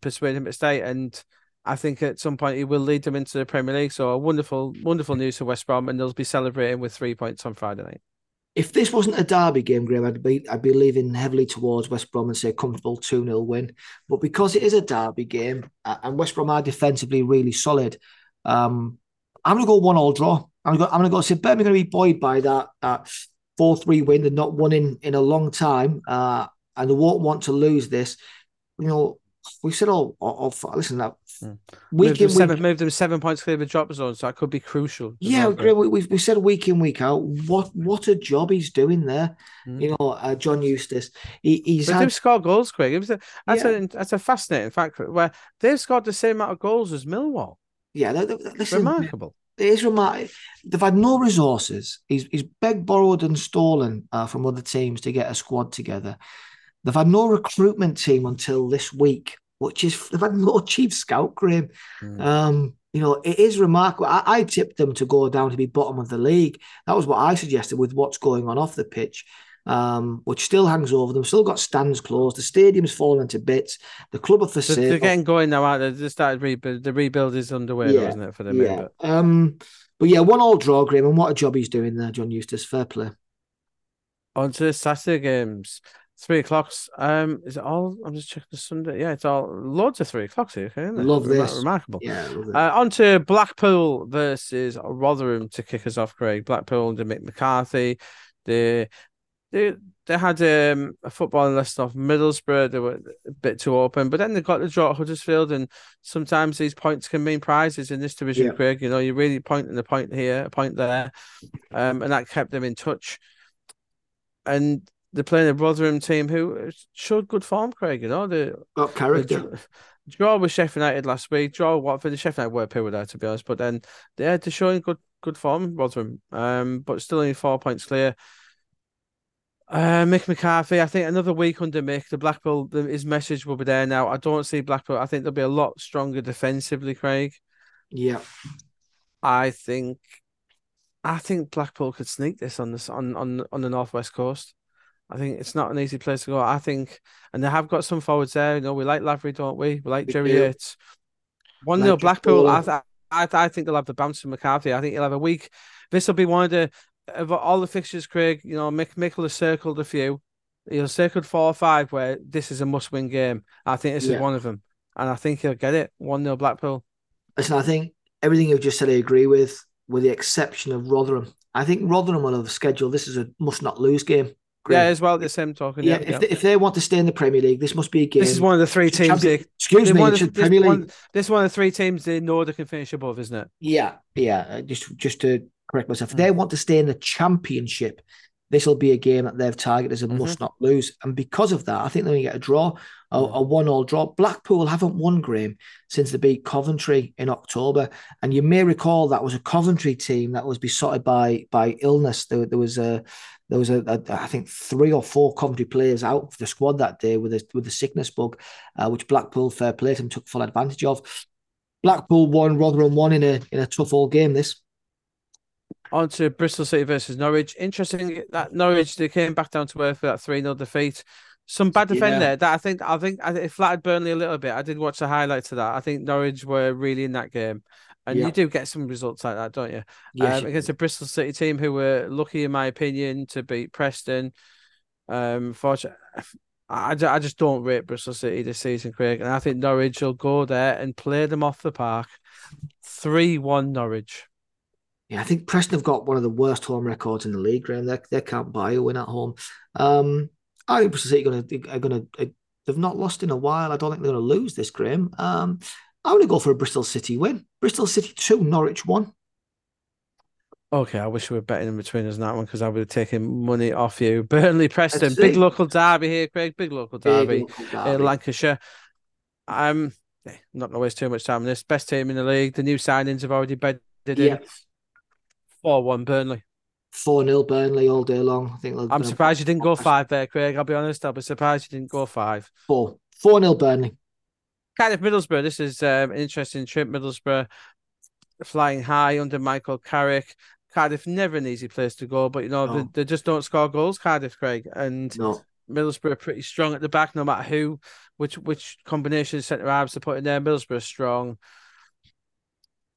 persuaded him to stay, and I think at some point he will lead them into the Premier League. So a wonderful, wonderful news for West Brom, and they'll be celebrating with three points on Friday night if this wasn't a derby game, Graham, I'd be I'd be leaning heavily towards West Brom and say comfortable 2 0 win. But because it is a derby game and West Brom are defensively really solid, um, I'm going to go one all draw. I'm going to go, say Birmingham going to be buoyed by that, that 4 3 win. They're not won in, in a long time uh, and they won't want to lose this. You know, we said, oh, oh, oh listen, that mm. week moved in, week, seven, moved them seven points clear of the drop zone, so that could be crucial. Yeah, well, we, we, we said week in, week out, what what a job he's doing there. Mm. You know, uh, John Eustace, he, he's but had... they've scored goals, Craig. It was a, that's, yeah. a, that's a fascinating fact where they've scored the same amount of goals as Millwall. Yeah, they, they, listen, remarkable. It is remarkable. They've had no resources. He's, he's begged, borrowed, and stolen uh, from other teams to get a squad together. They've had no recruitment team until this week which is they've had no chief scout, Graham. Mm. Um, you know, it is remarkable. I, I, tipped them to go down to be bottom of the league. That was what I suggested with what's going on off the pitch. um, which still hangs over them. Still got stands closed. The stadium's fallen to bits. The club are for sale. they're getting going now, aren't they? They started rebuild. The rebuild is underway, though, Yeah, isn't it, for them? yeah. But Um, but yeah, one all draw, Graham, and what a job he's doing there, John Eustace. Fair play. on to the Saturday games. Three o'clocks. Um, is it all? I'm just checking the Sunday. Yeah, it's all loads of three o'clocks here. Okay. Love Remar- this. Remarkable. Yeah. Uh, on to Blackpool versus Rotherham to kick us off, Craig. Blackpool under Mick McCarthy. They they they had um, a football lesson off Middlesbrough. They were a bit too open, but then they got the draw at Huddersfield, and sometimes these points can mean prizes in this division, Yeah. Craig. You know, you're really pointing a point here, a point there, um, and that kept them in touch. And they're playing a Rotherham team who showed good form, Craig. You know, they got the character. dr- draw with Sheffield United last week. Draw with Watford. The Sheffield United were poor there, to be honest. But then yeah, they're showing good good form, Rotherham. Um, but still only four points clear. Uh, Mick McCarthy. I think another week under Mick, the Blackpool, the, his message will be there now. I don't see Blackpool. I think they'll be a lot stronger defensively, Craig. Yeah, I think, I think Blackpool could sneak this on this on on on the northwest coast. I think it's not an easy place to go. I think, and they have got some forwards there. You know, we like Lavery, don't we? We like Jerry. Yates. One Like nil Blackpool. I, th- I I think they'll have the bounce from McCarthy. I think he'll have a week. This will be one of the of all the fixtures, Craig. You know, Mick Mick will have circled a few. He'll circled four or five where this is a must-win game. I think this Yeah. is one of them, and I think he'll get it. One nil Blackpool. listen, I think everything you've just said, I agree with, with the exception of Rotherham. I think Rotherham will have scheduled this is a must not lose game. Yeah, as well. The same talking. yeah. Yeah, if, yeah. They, if they want to stay in the Premier League, this must be a game. This is one of the three teams. Champion- They, Excuse they me, the the- Premier this, League. one, this one of the three teams they know they can finish above, isn't it? Yeah, yeah. uh, Just just to correct myself, if Mm. they want to stay in the championship, this will be a game that they've targeted as a Mhm. must not lose. And because of that, I think they're going to get a draw, a, Mm. a one all draw. Blackpool haven't won, Graham, since they beat Coventry in October. And you may recall that was a Coventry team that was besotted by by illness. There, there was a there was a, a I think three or four Coventry players out of the squad that day with a with the sickness bug, uh, which Blackpool fair play to them took full advantage of. Blackpool won, Rotherham won in a in a tough old game. This. On to Bristol City versus Norwich. Interesting that Norwich they came back down to earth for that 3 0 defeat. Some bad defending Yeah. there. That I think I think it flattered Burnley a little bit. I did watch the highlights of that. I think Norwich were really in that game. And Yeah. you do get some results like that, don't you? Yes, um, against a Bristol City team who were lucky, in my opinion, to beat Preston. Um, fortunately, I, I just don't rate Bristol City this season, Craig. And I think Norwich will go there and play them off the park. 3 1 Norwich. Yeah, I think Preston have got one of the worst home records in the league, Graham. They, they can't buy a win at home. Um, I think Bristol City are going to are going to they've not lost in a while. I don't think they're going to lose this, Graham. Um, I'm going to go for a Bristol City win. Bristol City two, Norwich one. Okay, I wish we were betting in between us on that one because I would have taken money off you. Burnley, Preston, big local derby here, Craig. Big local Big derby in. Lancashire. I'm eh, not going to waste too much time on this. Best team in the league. The new signings have already bedded Yeah, in 4 1 Burnley. four 0 Burnley all day long. I think I'm surprised you didn't go five there, Craig. I'll be honest. I'll be surprised you didn't go five. four four 0 Burnley. Cardiff Middlesbrough. This is um, an interesting trip. Middlesbrough flying high under Michael Carrick. Cardiff never an easy place to go, but you know, No. they, they just don't score goals, Cardiff, Craig. And No, Middlesbrough are pretty strong at the back, no matter who, which which combination of centre halves to put in there. Middlesbrough are strong.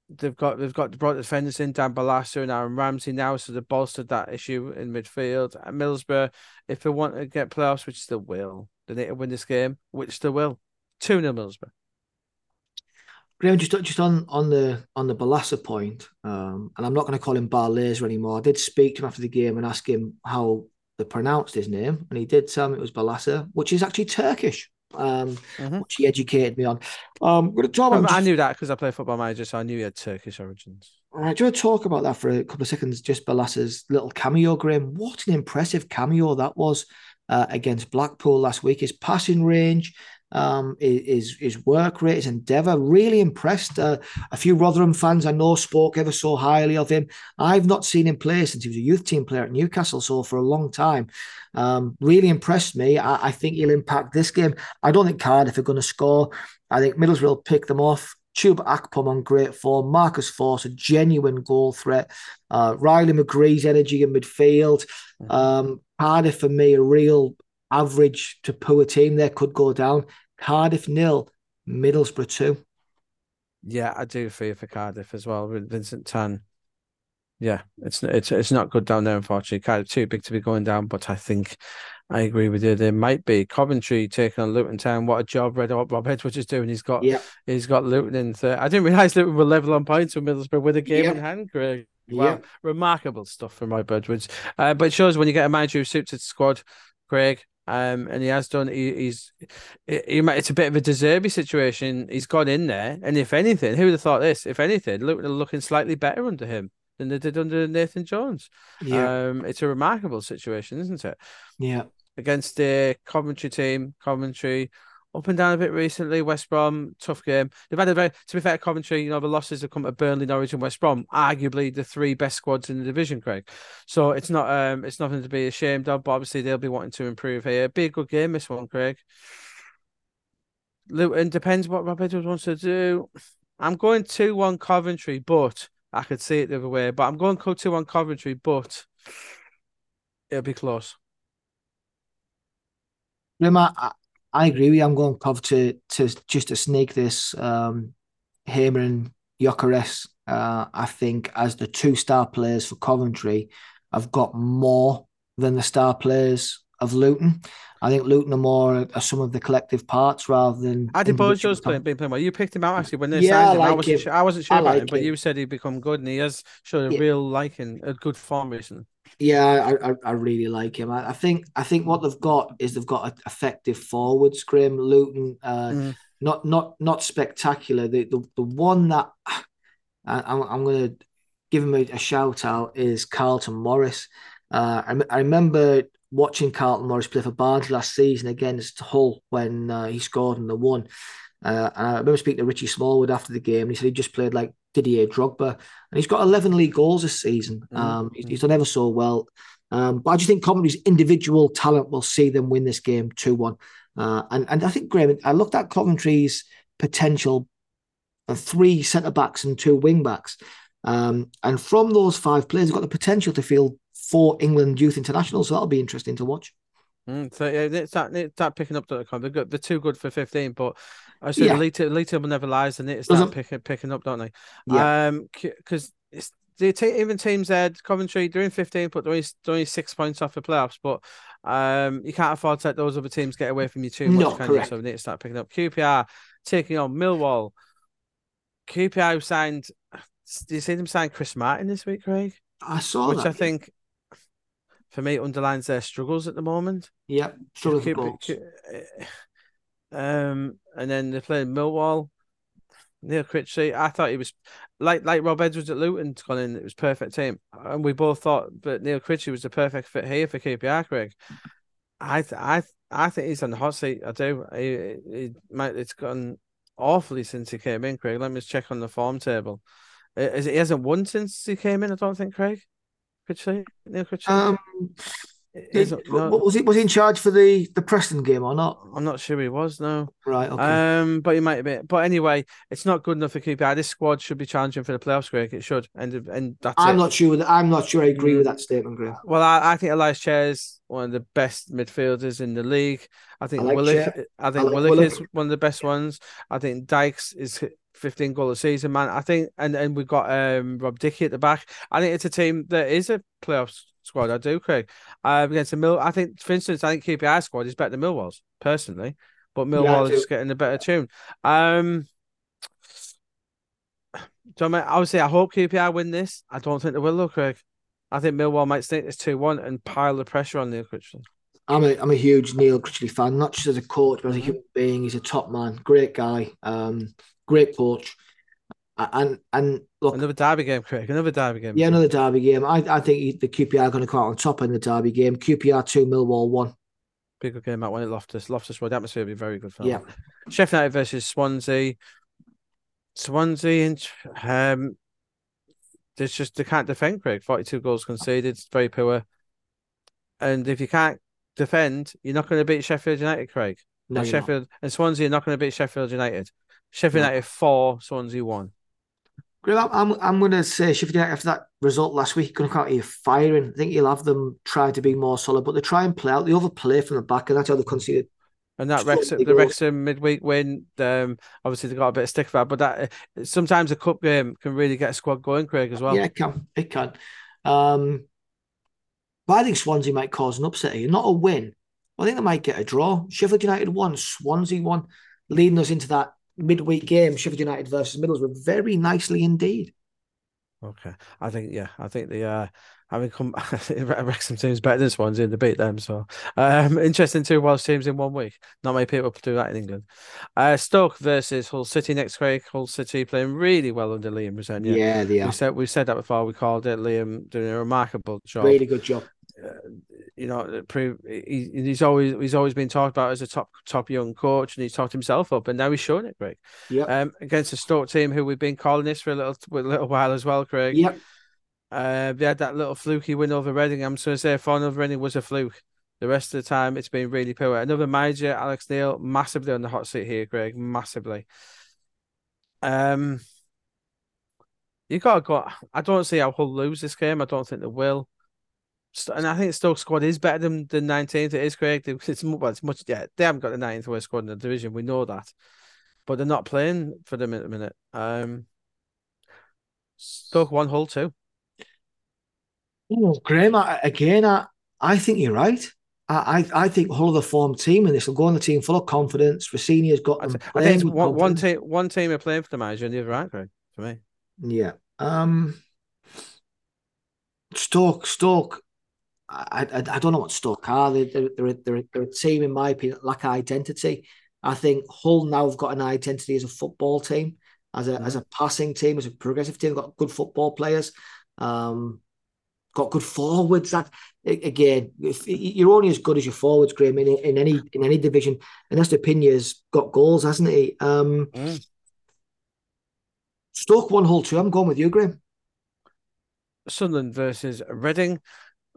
They've got they've got brought defenders in Dan Balassa and Aaron Ramsey now, so they've bolstered that issue in midfield. And Middlesbrough, if they want to get playoffs, which they will, they need to win this game, which they will. Two 0 Middlesbrough. Graham, just just on on the on the Balassa point, um, and I'm not going to call him Barlaser anymore. I did speak to him after the game and ask him how they pronounced his name, and he did tell me it was Balassa, which is actually Turkish, um, Mhm. which he educated me on. Um, going to. I knew that because I play football manager, so I knew he had Turkish origins. All right, do you want to talk about that for a couple of seconds? Just Balassa's little cameo, Graham. What an impressive cameo that was uh, against Blackpool last week. His passing range, um, his his work rate, his endeavour, really impressed. Uh, a few Rotherham fans I know spoke ever so highly of him. I've not seen him play since he was a youth team player at Newcastle, so for a long time. Um, really impressed me. I, I think he'll impact this game. I don't think Cardiff are going to score. I think Middlesbrough will pick them off. Chuba Akpom on great form. Marcus Forss, a genuine goal threat. Uh, Riley McGree's energy in midfield. Mhm. Um, Cardiff for me a real average to poor team. there could go down. Cardiff nil, Middlesbrough two. Yeah, I do fear for Cardiff as well with Vincent Tan. Yeah, it's it's it's not good down there, unfortunately. Cardiff too big to be going down, but I think I agree with you. There might be Coventry taking on Luton Town. What a job Red Rob Edwards is doing. He's got Yeah, he's got Luton in third. I didn't realize Luton were level on points with Middlesbrough with a game Yeah. in hand. Greg. Wow, yeah, remarkable stuff from Rob Edwards. Uh, but it shows when you get a manager who suits his squad, Craig. Um, and he has done. He, he's, he, he it's a bit of a deservy situation. He's gone in there, and if anything, who would have thought this? If anything, are looking slightly better under him than they did under Nathan Jones. yeah, Um, it's a remarkable situation, isn't it? yeah. Against the Coventry team, Coventry up and down a bit recently. West Brom, tough game. They've had a very, to be fair, Coventry, you know, the losses have come to Burnley, Norwich, and West Brom, arguably the three best squads in the division, Craig. So it's not, um, it's nothing to be ashamed of. But obviously, they'll be wanting to improve here. Be a good game, this one, Craig. Luton depends what Rob Edwards wants to do. I'm going two one Coventry, but I could see it the other way. But I'm going two one Coventry, but it'll be close. Grim, I, agree with you. I'm going to to just to sneak this um Hamer and Gyökeres. Uh, I think as the two star players for Coventry have got more than the star players of Luton. I think Luton are more are some of the collective parts rather than I did individual Bojo's playing, been playing well. You picked him out actually when they Yeah, I signed him. I like wasn't, him. sure, I wasn't sure I about like him, but you said he'd become good, and he has showed a Yeah. real liking, a good form recently. Yeah, I, I, I really like him. I, I think I think what they've got is they've got an effective forwards. Grim Luton, uh, Mm. not not not spectacular. The the, the one that I, I'm I'm going to give him a, a shout out is Carlton Morris. Uh, I, I remember watching Carlton Morris play for Barnes last season against Hull when uh, he scored in the one. Uh, and I remember speaking to Richie Smallwood after the game. And he said he just played like Didier Drogba, and he's got 11 league goals this season. Mm. Um, he's, he's done ever so well. Um, but I just think Coventry's individual talent will see them win this game 2 1. Uh, and, and I think, Graham, I looked at Coventry's potential of three centre backs and two wing backs. Um, and from those five players, they've got the potential to field four England youth internationals. So that'll be interesting to watch. Mm, so yeah, it's that it's that picking up the They're good. They're too good for fifteen, but I said Yeah. the lead, lead table never lies, and it's that picking picking up, don't they? Yeah. Um, because it's the even teams there, Coventry, they're in fifteen, but they're only, they're only six points off the playoffs. But um, you can't afford to let those other teams get away from you too much, can correct. you? So we need to start picking up. QPR taking on Millwall. QPR signed. Do you see them sign Chris Martin this week, Craig? I saw Which that. I think, for me, underlines their struggles at the moment. Yeah, struggle for Keep goals. um, and then they're playing Millwall. Neil Critchley, I thought he was like like Rob Edwards at Luton's gone in. It was perfect team, and we both thought, that Neil Critchley was the perfect fit here for QPR. Craig, I th- I th- I think he's on the hot seat. I do. He, he might. It's gone awfully since he came in. Craig, let me just check on the form table. Is it, he hasn't won since he came in? I don't think Craig Critchley, Neil Critchley. Um, did- it- no, was he was he in charge for the the Preston game or not? I'm not sure he was. No. Right. Okay. Um, but he might have been. But anyway, it's not good enough for QPR. This squad should be challenging for the playoffs, Greg. It should, and and that's I'm it. not sure. That, I'm not sure. I agree with Mm. that statement, Graham. Well, I, I think Ilias Chair's one of the best midfielders in the league. I think I like Willick. I think I like Willick, Willock. is one of the best ones. I think Dykes is 15 goal a season, man. I think, and and we've got um Rob Dickie at the back. I think it's a team that is a playoffs squad. I do, Craig. Uh, against the Mill, I think, for instance, I think QPR squad is better than Millwall's personally, but Millwall I is getting a better tune. Um. Do you know what I mean? Obviously, I hope QPR win this. I don't think they will, though, Craig. I think Millwall might sneak this 2 1 and pile the pressure on Neil Critchley. I'm a I'm a huge Neil Critchley fan, not just as a coach, but as a Mhm. human being. He's a top man, great guy, um, great coach, and and look, Another derby game, Craig. Another derby game. yeah, another derby game. I I think the QPR are going to come out on top in the derby game. QPR two, Millwall one. Big good game that one at Loftus. Loftus Road. The atmosphere will be very good for Yeah. Sheffield United versus Swansea. Swansea and um there's just they can't defend, Craig. 42 goals conceded, very poor. And if you can't defend, you're not going to beat Sheffield United, Craig. No, and you're not. Sheffield and Swansea are not going to beat Sheffield United. Sheffield No. United four, Swansea one. Graham, I'm, I'm going to say Sheffield United after that result last week, going to come out here firing. I think you'll have them try to be more solid, but they try and play out. They overplay from the back, and that's how they conceded. And that Wrexham, the Wrexham midweek win, um, obviously they got a bit of stick for that, but that sometimes a cup game can really get a squad going, Craig, as well. Yeah, it can. It can. Um, but I think Swansea might cause an upset here, not a win. I think they might get a draw. Sheffield United won, Swansea won, leading us into that midweek game, Sheffield United versus Middlesbrough, very nicely indeed. Okay, I think yeah, I think the uh, having come Wrexham teams better than Swansea to beat them. So um, interesting two Welsh teams in one week. Not many people do that in England. Uh, Stoke versus Hull City next week. Hull City playing really well under Liam Rosenior. Yeah, they are. We said we said that before. We called it Liam doing a remarkable job. Really good job. Uh, you know, prove he, he's always he's always been talked about as a top top young coach, and he's talked himself up, and now he's showing it, Craig. Yeah. Um, against a Stoke team who we've been calling this for a little a little while as well, Craig. Yep. Uh, they had that little fluky win over Reading. I'm just going to say if over Reading was a fluke. The rest of the time, it's been really poor. Another manager, Alex Neil, massively on the hot seat here, Craig, massively. Um, you gotta go. I don't see how Hull lose this game. I don't think they will and I think Stoke squad is better than the 19th. It is correct. It's, well, it's much. Yeah, they haven't got the 19th worst squad in the division. We know that, but they're not playing for them at the minute. Um, Stoke one, Hull two. Oh, Graham, again, I, I think you're right. I, I, I think Hull are the form team, and this will go on the team full of confidence. Rosenior's got them. I, think one, one team, one team are playing for the manager, and the other aren't. Greg, for me. Yeah. Um. Stoke, Stoke I, I, I don't know what Stoke are. They, they're, they're, they're, they're a team, in my opinion, lack identity. I think Hull now have got an identity as a football team, as a mm. as a passing team, as a progressive team. got good football players, um, got good forwards. That again, if you're only as good as your forwards, Graham, in, in any in any division. And Estupiñán's got goals, hasn't he? Um, mm. Stoke one, Hull two. I'm going with you, Graham. Sunderland versus Reading.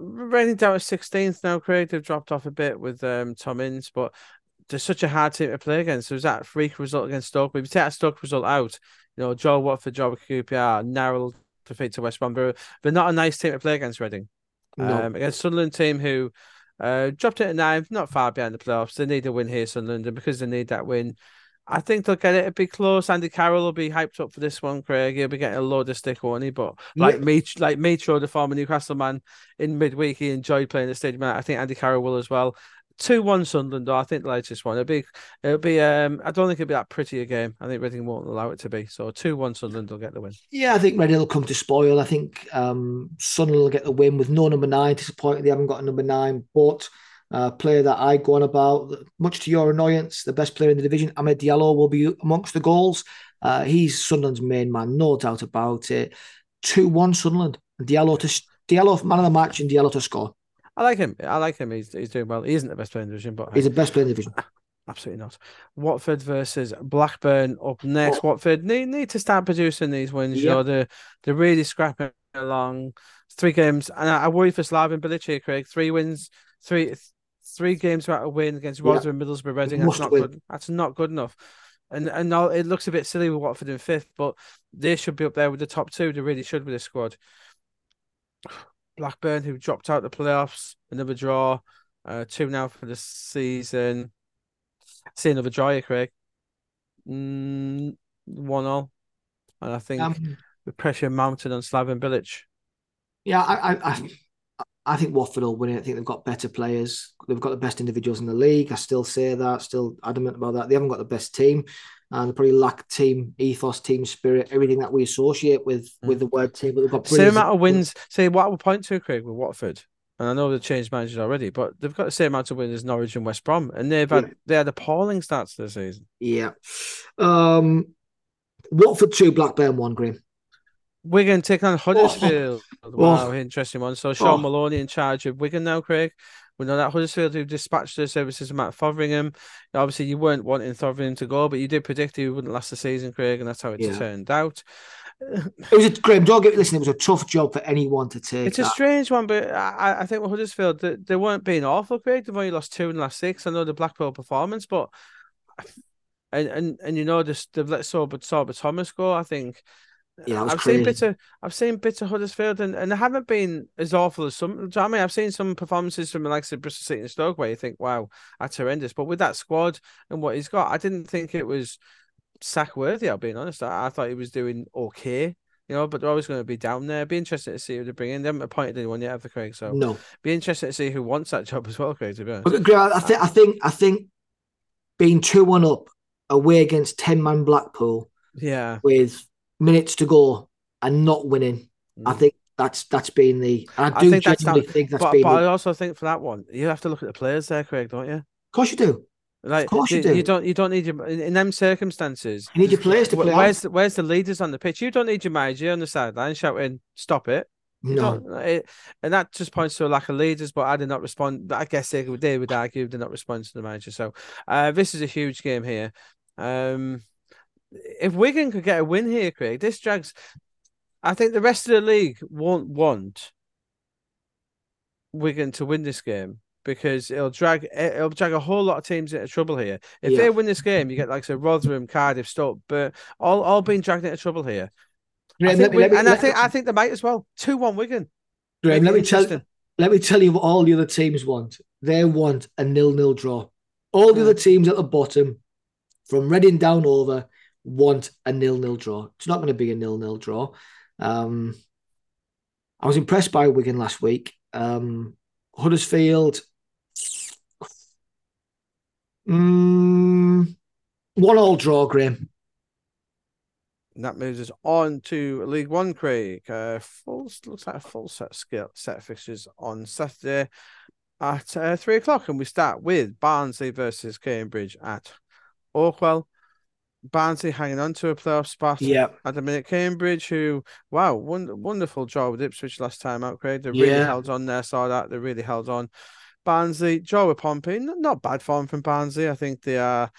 Reading down to 16th now, Craig. They've dropped off a bit with um, Tom Ince, but they're such a hard team to play against. So was that freak result against Stoke? But if you take that Stoke result out, you know, Joe Watford, Joe QPR, narrow defeat to West Brom. They're, they're not a nice team to play against Reading. No. Um, against Sunderland team who uh, dropped it at nine, not far behind the playoffs. They need a win here, Sunderland, and because they need that win, I think they'll get it. It'll be close. Andy Carroll will be hyped up for this one, Craig. He'll be getting a load of stick, won't he? But like yeah. me, like Mitro, the former Newcastle man, in midweek, he enjoyed playing the stadium. I think Andy Carroll will as well. Two one Sunderland, though. I think the latest one. It'll be, it'll be. Um, I don't think it'll be that pretty a game. I think Reading won't allow it to be. So two one Sunderland will get the win. Yeah, I think Reading will come to spoil. I think um, Sunderland will get the win with no number nine. Disappointed they haven't got a number nine, but uh, player that I go on about, much to your annoyance, the best player in the division, Amad Diallo, will be amongst the goals. Uh, he's Sunderland's main man, no doubt about it. 2 1 Sunderland. Diallo to Diallo, man of the match, and Diallo to score. I like him. I like him. He's, he's doing well. He isn't the best player in the division, but he's the best player in the division. Absolutely not. Watford versus Blackburn up next. Oh. Watford need, need to start producing these wins. Yep. You know, they're, they're really scrapping along. Three games. And I, I worry for Slaven Bilic here, Craig. Three wins, three three games without a win against Rotherham, yeah. Middlesbrough, Reading. That's not win. good. That's not good enough. And and now it looks a bit silly with Watford in fifth, but they should be up there with the top two. They really should with this squad. Blackburn, who dropped out the playoffs, another draw, uh, two now for the season. See another draw here, Craig. Mm, one all, and I think um, the pressure mounted on Slaven Bilic. Yeah, I, I, I think Watford will win it. I think they've got better players. They've got the best individuals in the league. I still say that, still adamant about that. They haven't got the best team and they probably lack team ethos, team spirit, everything that we associate with mm. with the word team. But they've got same amount of wins. Say what I would point to, Craig, with Watford. And I know they've changed managers already, but they've got the same amount of wins as Norwich and West Brom, and they've had yeah. they had appalling starts this season. Yeah. Um, Watford two, Blackburn one, Green. Wigan take on Huddersfield. Oh. oh. Wow, oh. interesting one. So Shaun oh. Maloney in charge of Wigan now, Craig. We know that Huddersfield who dispatched their services of Matt Fotheringham. Obviously, you weren't wanting Fotheringham to go, but you did predict he wouldn't last the season, Craig, and that's how it yeah. turned out. It was a Graham. Don't get listen. It was a tough job for anyone to take. It's that. a strange one, but I, I think with Huddersfield, they, they weren't being awful, Craig. They've only lost two in the last six. I know the Blackpool performance, but and and and you know, just they've let Sorba Sorba Thomas go. I think Yeah, I've crazy. seen bits of I've seen bits of Huddersfield and, and they haven't been as awful as some. I mean, I've seen some performances from the likes of Bristol City and Stoke where you think, wow, that's horrendous. But with that squad and what he's got, I didn't think it was sack worthy. I'll be honest. I, I thought he was doing okay you know, but they're always going to be down there. Be interested to see who they bring in. They haven't appointed anyone yet, have they, Craig? So no, be interested to see who wants that job as well, Craig. To be honest, okay, I think I think I think being two one up away against ten man Blackpool, yeah, with minutes to go and not winning, mm. I think that's that's been the. I do I think genuinely that's think that's but, been. But the, I also think for that one, you have to look at the players there, Craig, don't you? Of course you do. Like, of course you, you do. You don't. You don't need your in, in them circumstances. You need your players to play. Where's the, where's the leaders on the pitch? You don't need your manager on the sideline shouting, "Stop it." No, it, and that just points to a lack of leaders. But I did not respond. I guess they would they would argue they did not respond to the manager. So uh, this is a huge game here. Um, if Wigan could get a win here, Craig, this drags. I think the rest of the league won't want Wigan to win this game because it'll drag it'll drag a whole lot of teams into trouble here. If yeah. they win this game, you get like say Rotherham, Cardiff, Stoke, but all all being dragged into trouble here. Graham, I me, and I think I think they might as well. Two one Wigan. Graham, let me tell let me tell you what all the other teams want. They want a nil nil draw. All the hmm. other teams at the bottom, from Reading down over, want a nil nil draw. It's not going to be a nil nil draw. Um, I was impressed by Wigan last week. Um, Huddersfield, Mm, one all draw, Graham. That moves us on to League One, Craig. Uh, full looks like a full set skill set of fixtures on Saturday at uh, three o'clock, and we start with Barnsley versus Cambridge at Oakwell. Barnsley hanging on to a playoff spot. Yeah. At the minute, Cambridge, who wow, wonderful job with Ipswich last time out, Craig. They really yeah. held on there. Saw that they really held on. Barnsley, Joe Pompey, not bad form from Barnsley. I think they are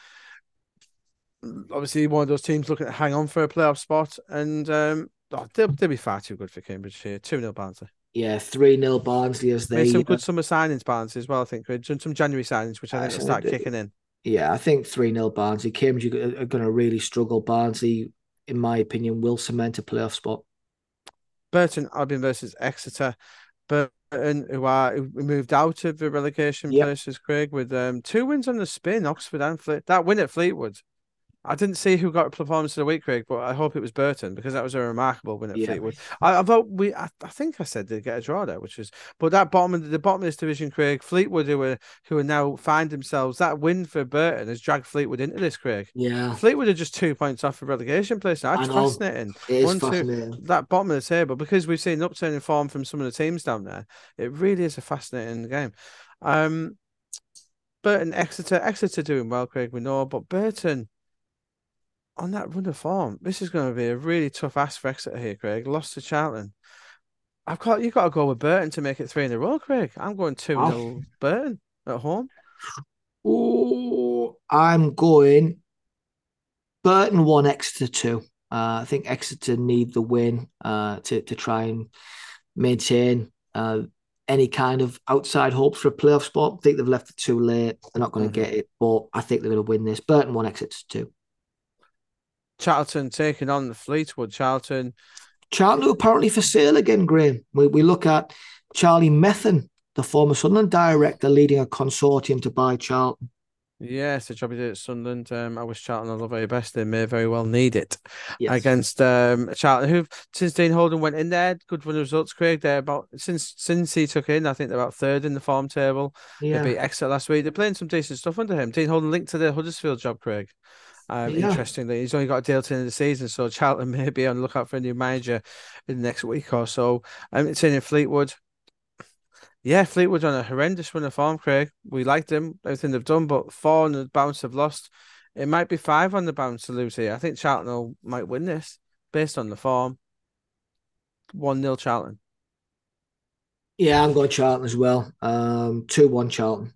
mm, obviously one of those teams looking to hang on for a playoff spot, and um, oh, they'll, they'll be far too good for Cambridge here. 2 0 Barnsley. Yeah, 3 0 Barnsley as they. Made some uh, good summer signings, Barnsley, as well, I think. Done some January signings, which I think uh, will start kicking in. Yeah, I think 3 0 Barnsley. Cambridge are going to really struggle. Barnsley, in my opinion, will cement a playoff spot. Burton Albion versus Exeter. But and who are who moved out of the relegation yep. places, Craig, with um, two wins on the spin, Oxford and Fleet. That win at Fleetwood I didn't see who got a performance of the week, Craig, but I hope it was Burton because that was a remarkable win at yeah. Fleetwood. I, I thought we, I, I, think I said they'd get a draw there, which was, but that bottom of the, the bottom of this division, Craig, Fleetwood, who are who are now find themselves that win for Burton has dragged Fleetwood into this, Craig. Yeah, Fleetwood are just two points off the relegation place now. That's fascinating. It is One, fascinating. Two, that bottom of the table because we've seen upturning form from some of the teams down there. It really is a fascinating game. Um, Burton, Exeter, Exeter doing well, Craig. We know, but Burton on that run of form, this is going to be a really tough ask for Exeter here, Craig. Lost to Charlton. I've got you've got to go with Burton to make it three in a row, Craig. I'm going two 0 oh. Burton at home. Oh, I'm going Burton one, Exeter two. Uh, I think Exeter need the win uh, to to try and maintain uh, any kind of outside hopes for a playoff spot. I think they've left it too late. They're not going to mm-hmm. get it, but I think they're going to win this. Burton one, Exeter two. Charlton taking on the Fleetwood. Charlton. Charlton apparently for sale again, Graham. We, we look at Charlie Methven, the former Sunderland director, leading a consortium to buy Charlton. Yes, the job he did at Sunderland. Um, I wish Charlton all the very best. They may very well need it yes. against um, Charlton, who since Dean Holden went in there, good for the results. Craig, they're about since since he took in, I think they're about third in the form table. Yeah. They beat Exeter last week. They're playing some decent stuff under him. Dean Holden linked to the Huddersfield job, Craig. Um, yeah. Interestingly, he's only got a deal to the end of the season, so Charlton may be on the lookout for a new manager in the next week or so. Um, it's in Fleetwood. Yeah, Fleetwood on a horrendous run of form, Craig. We liked them, everything they've done, but four on the bounce have lost. It might be five on the bounce to lose here. I think Charlton might win this based on the form. 1 0 Charlton. Yeah, I'm going Charlton as well. Um, 2 1 Charlton.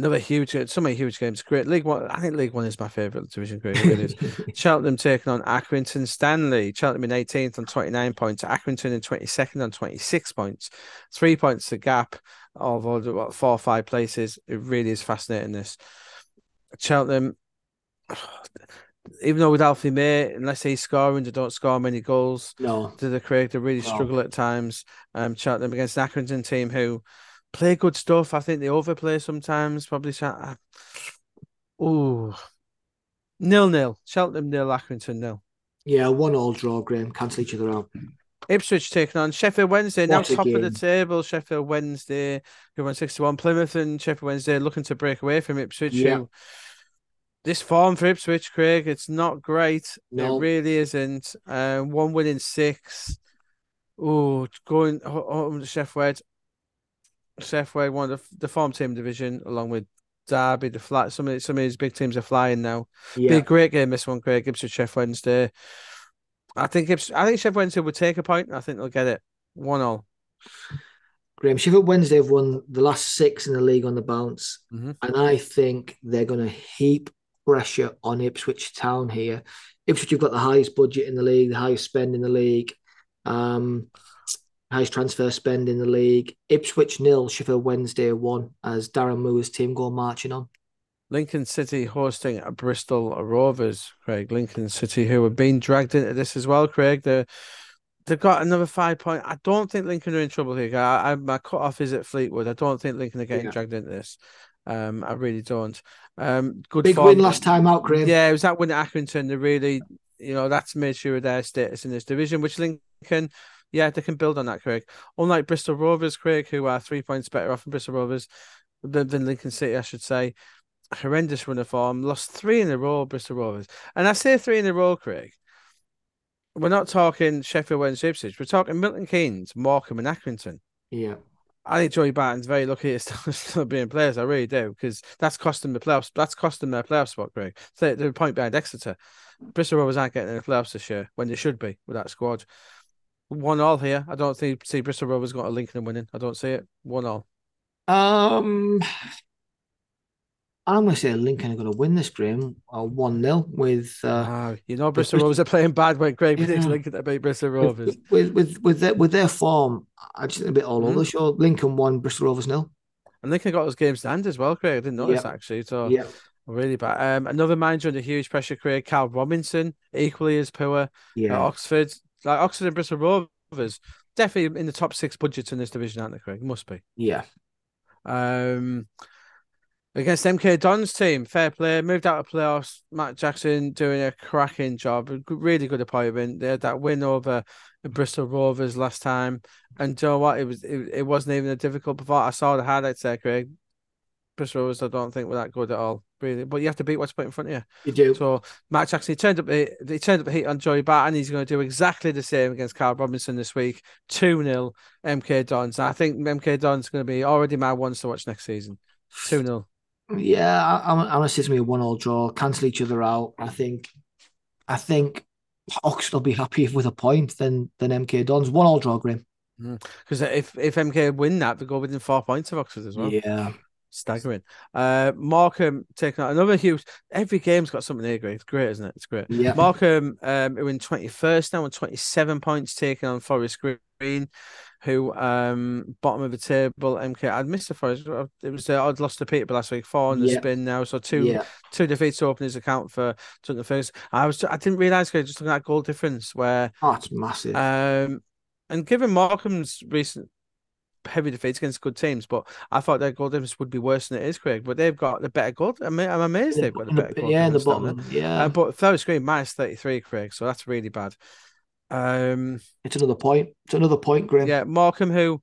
Another huge, so many huge games. Great League One. I think League One is my favourite division. Great, it is. Cheltenham taking on Accrington Stanley. Cheltenham in 18th on 29 points. Accrington in 22nd on 26 points. Three points the gap of what, four or five places. It really is fascinating. This Cheltenham. even though with Alfie May, unless he's scoring, they don't score many goals. No, to the Craig, they really No. struggle at times. Um, Cheltenham against an Accrington team who play good stuff. I think they overplay sometimes. Probably. Oh, nil nil. Cheltenham nil. Accrington nil. yeah, one all draw. Graham cancel each other out. Ipswich taking on Sheffield Wednesday, now What a top of the table. Sheffield Wednesday, who won 61. Plymouth and Sheffield Wednesday looking to break away from Ipswich. Yeah. Who, this form for Ipswich, Craig, it's not great. No. It really isn't. Um, one win in six. Oh, going home to Sheffield. Sheffield, one of the, the form team division, along with Derby, the flat. Some of some of these big teams are flying now. Be a great game this one, Craig. Ipswich Sheffield Wednesday. I think Ips- I think Sheffield Wednesday would take a point. I think they'll get it one all. Graham. Sheffield Wednesday have won the last six in the league on the bounce, Mhm. and I think they're going to heap pressure on Ipswich Town here. Ipswich have got the highest budget in the league, the highest spend in the league, um, highest transfer spend in the league. Ipswich nil, Sheffield Wednesday one, as Darren Moore's team go marching on. Lincoln City hosting a Bristol Rovers, Craig. Lincoln City, who have been dragged into this as well, Craig. They they've got another five point. I don't think Lincoln are in trouble here. I, I my cut off is at Fleetwood. I don't think Lincoln are getting Yeah. dragged into this. Um, I really don't. Um, good Big form. win last time out, Graham. Yeah, it was that win at Accrington. They really, you know, that's made sure of their status in this division, which Lincoln, yeah, they can build on that, Craig. Unlike Bristol Rovers, Craig, who are three points better off than Bristol Rovers than, than Lincoln City, I should say. Horrendous run of form, lost three in a row, Bristol Rovers. And I say three in a row, Craig. We're not talking Sheffield Wednesday, Ipswich. We're talking Milton Keynes, Morecambe, and Accrington. Yeah. I think Joey Barton's very lucky to still, still being players. I really do because that's costing the playoffs. That's costing their playoff spot, Greg. So they're a point behind Exeter. Bristol Rovers aren't getting in the playoffs this year when they should be with that squad. One all here. I don't think see Bristol Rovers got a Lincoln winning. I don't see it. One all. Um, I'm going to say Lincoln are going to win this, game 1 0 with. Uh, Ah, you know Bristol Bristol- Rovers are playing bad when Greg predicts Yeah. Lincoln to beat Bristol Rovers. with, with with with their, with their form, I just think a bit all over Mhm. the show. Lincoln won, Bristol Rovers nil. And Lincoln got those games to hand as well, Craig. I didn't notice Yeah. actually. So Yeah, really bad. Um, another manager under huge pressure, Craig. Karl Robinson, equally as poor. at yeah, Oxford, like Oxford and Bristol Rovers, definitely in the top six budgets in this division, aren't they, Craig? Must be. yeah. Um, against MK Don's team, fair play, moved out of playoffs. Matt Jackson doing a cracking job, really good appointment. They had that win over the Bristol Rovers last time, and do you know what? It was it, it wasn't even a difficult performance. I saw the highlights there, Craig. Bristol Rovers, I don't think were that good at all, really. But you have to beat what's put in front of you. You do. So Matt Jackson he turned up the he turned up the heat on Joey Barton. He's going to do exactly the same against Karl Robinson this week. 2 0 MK Dons. I think MK Dons is going to be already my ones to watch next season. 2 0. Yeah, I, I'm, I'm going to say me a one all draw, cancel each other out. I think, I think Oxford will be happier with a point than than MK Dons. One all draw, Graham. Because mm. if, if MK win that, they go within four points of Oxford as well. Yeah, Staggering. Uh, Morecambe taking out another huge. Every game's got something here, great. It's great, isn't it? It's great. yeah. Morecambe um, who in 21st now on 27 points, taking on Forest Green, who um bottom of the table. MK, I'd missed the Forest. It was uh, I'd lost to Peter last week, four on the Yeah. spin now, so two yeah, two defeats to open his account for Tottenham first. I was I didn't realise just looking at goal difference where oh, it's massive. um and given Morecambe's recent heavy defeats against good teams, but I thought their goal difference would be worse than it is, Craig. But they've got the better goal. I'm, I'm amazed they've got the better goal yeah, in the difference down there. bottom. Yeah, Uh, but Forest Green minus 33, Craig, so that's really bad. Um, it's another point. It's another point, Graham. yeah, Morecambe, who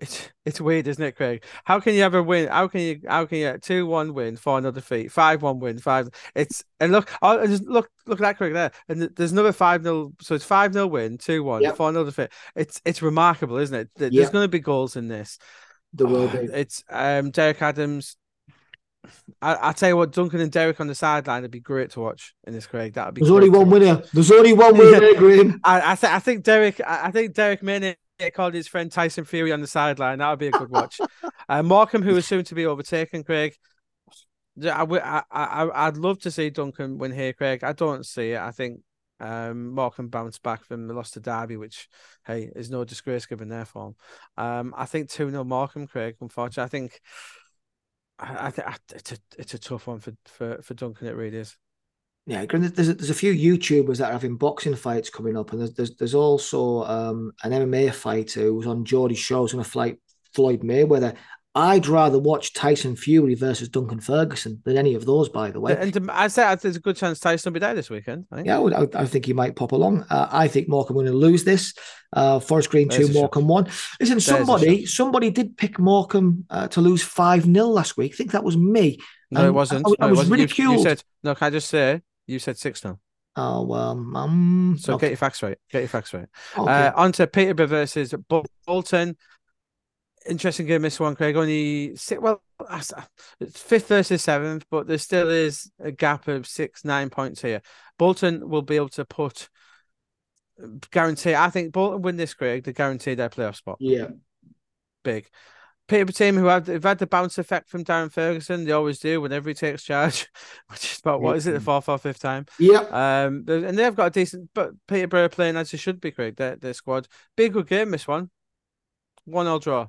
it's it's weird, isn't it, Craig? How can you ever win? How can you how can you two one win, four another defeat, five one win, five? It's and look, oh, just look look at that, Craig there, and there's another five 0 So it's five 0 win, two one, Yep. four another defeat. It's it's remarkable, isn't it? There's Yep. going to be goals in this. The will Oh. It's um Derek Adams. I I tell you what, Duncan and Derek on the sideline would be great to watch in this, Craig. That would be. There's only one winner. There's only one winner, Graham. I I, th- I think Derek I I think Derek Maynard called his friend Tyson Fury on the sideline. That would be a good watch. uh, Morecambe, who is soon to be overtaken, Craig. Yeah, I, w- I, I, I'd love to see Duncan win here, Craig. I don't see it. I think um, Morecambe bounced back from the loss to Derby, which, hey, is no disgrace given their form. Um, I think 2 0 Morecambe, Craig, unfortunately. I think I, I think it's a, it's a tough one for, for, for Duncan, it really is. Yeah, there's a, there's a few YouTubers that are having boxing fights coming up, and there's there's, there's also um, an MMA fighter who was on Geordie's show, who's going to fight Floyd Mayweather. I'd rather watch Tyson Fury versus Duncan Ferguson than any of those, by the way. And I said there's a good chance Tyson will be there this weekend. I yeah, I, would, I, think he might pop along. Uh, I think Morecambe going to lose this. Uh, Forest Green there's two, Morecambe one. Listen, there's somebody somebody did pick Morecambe uh, to lose five 0 last week. I think that was me. No, it wasn't. I, I no, was ridiculed. You, you, said no. Can I just say you said six now. Oh well, um, so okay. get your facts right. Get your facts right. Okay. Uh, on to Peterborough versus Bolton interesting game this one, Craig. Only six, well, fifth versus seventh, but there still is a gap of six, nine points here. Bolton will be able to put guarantee. I think Bolton win this, Craig. They guarantee their playoff spot. Yeah, big. Peterborough team who have, have had the bounce effect from Darren Ferguson. They always do whenever he takes charge, which is about what is it the fourth or fifth time? Yeah. Um, and they've got a decent, but Peterborough playing as they should be, Craig. Their their squad, big good game. This one, one all draw.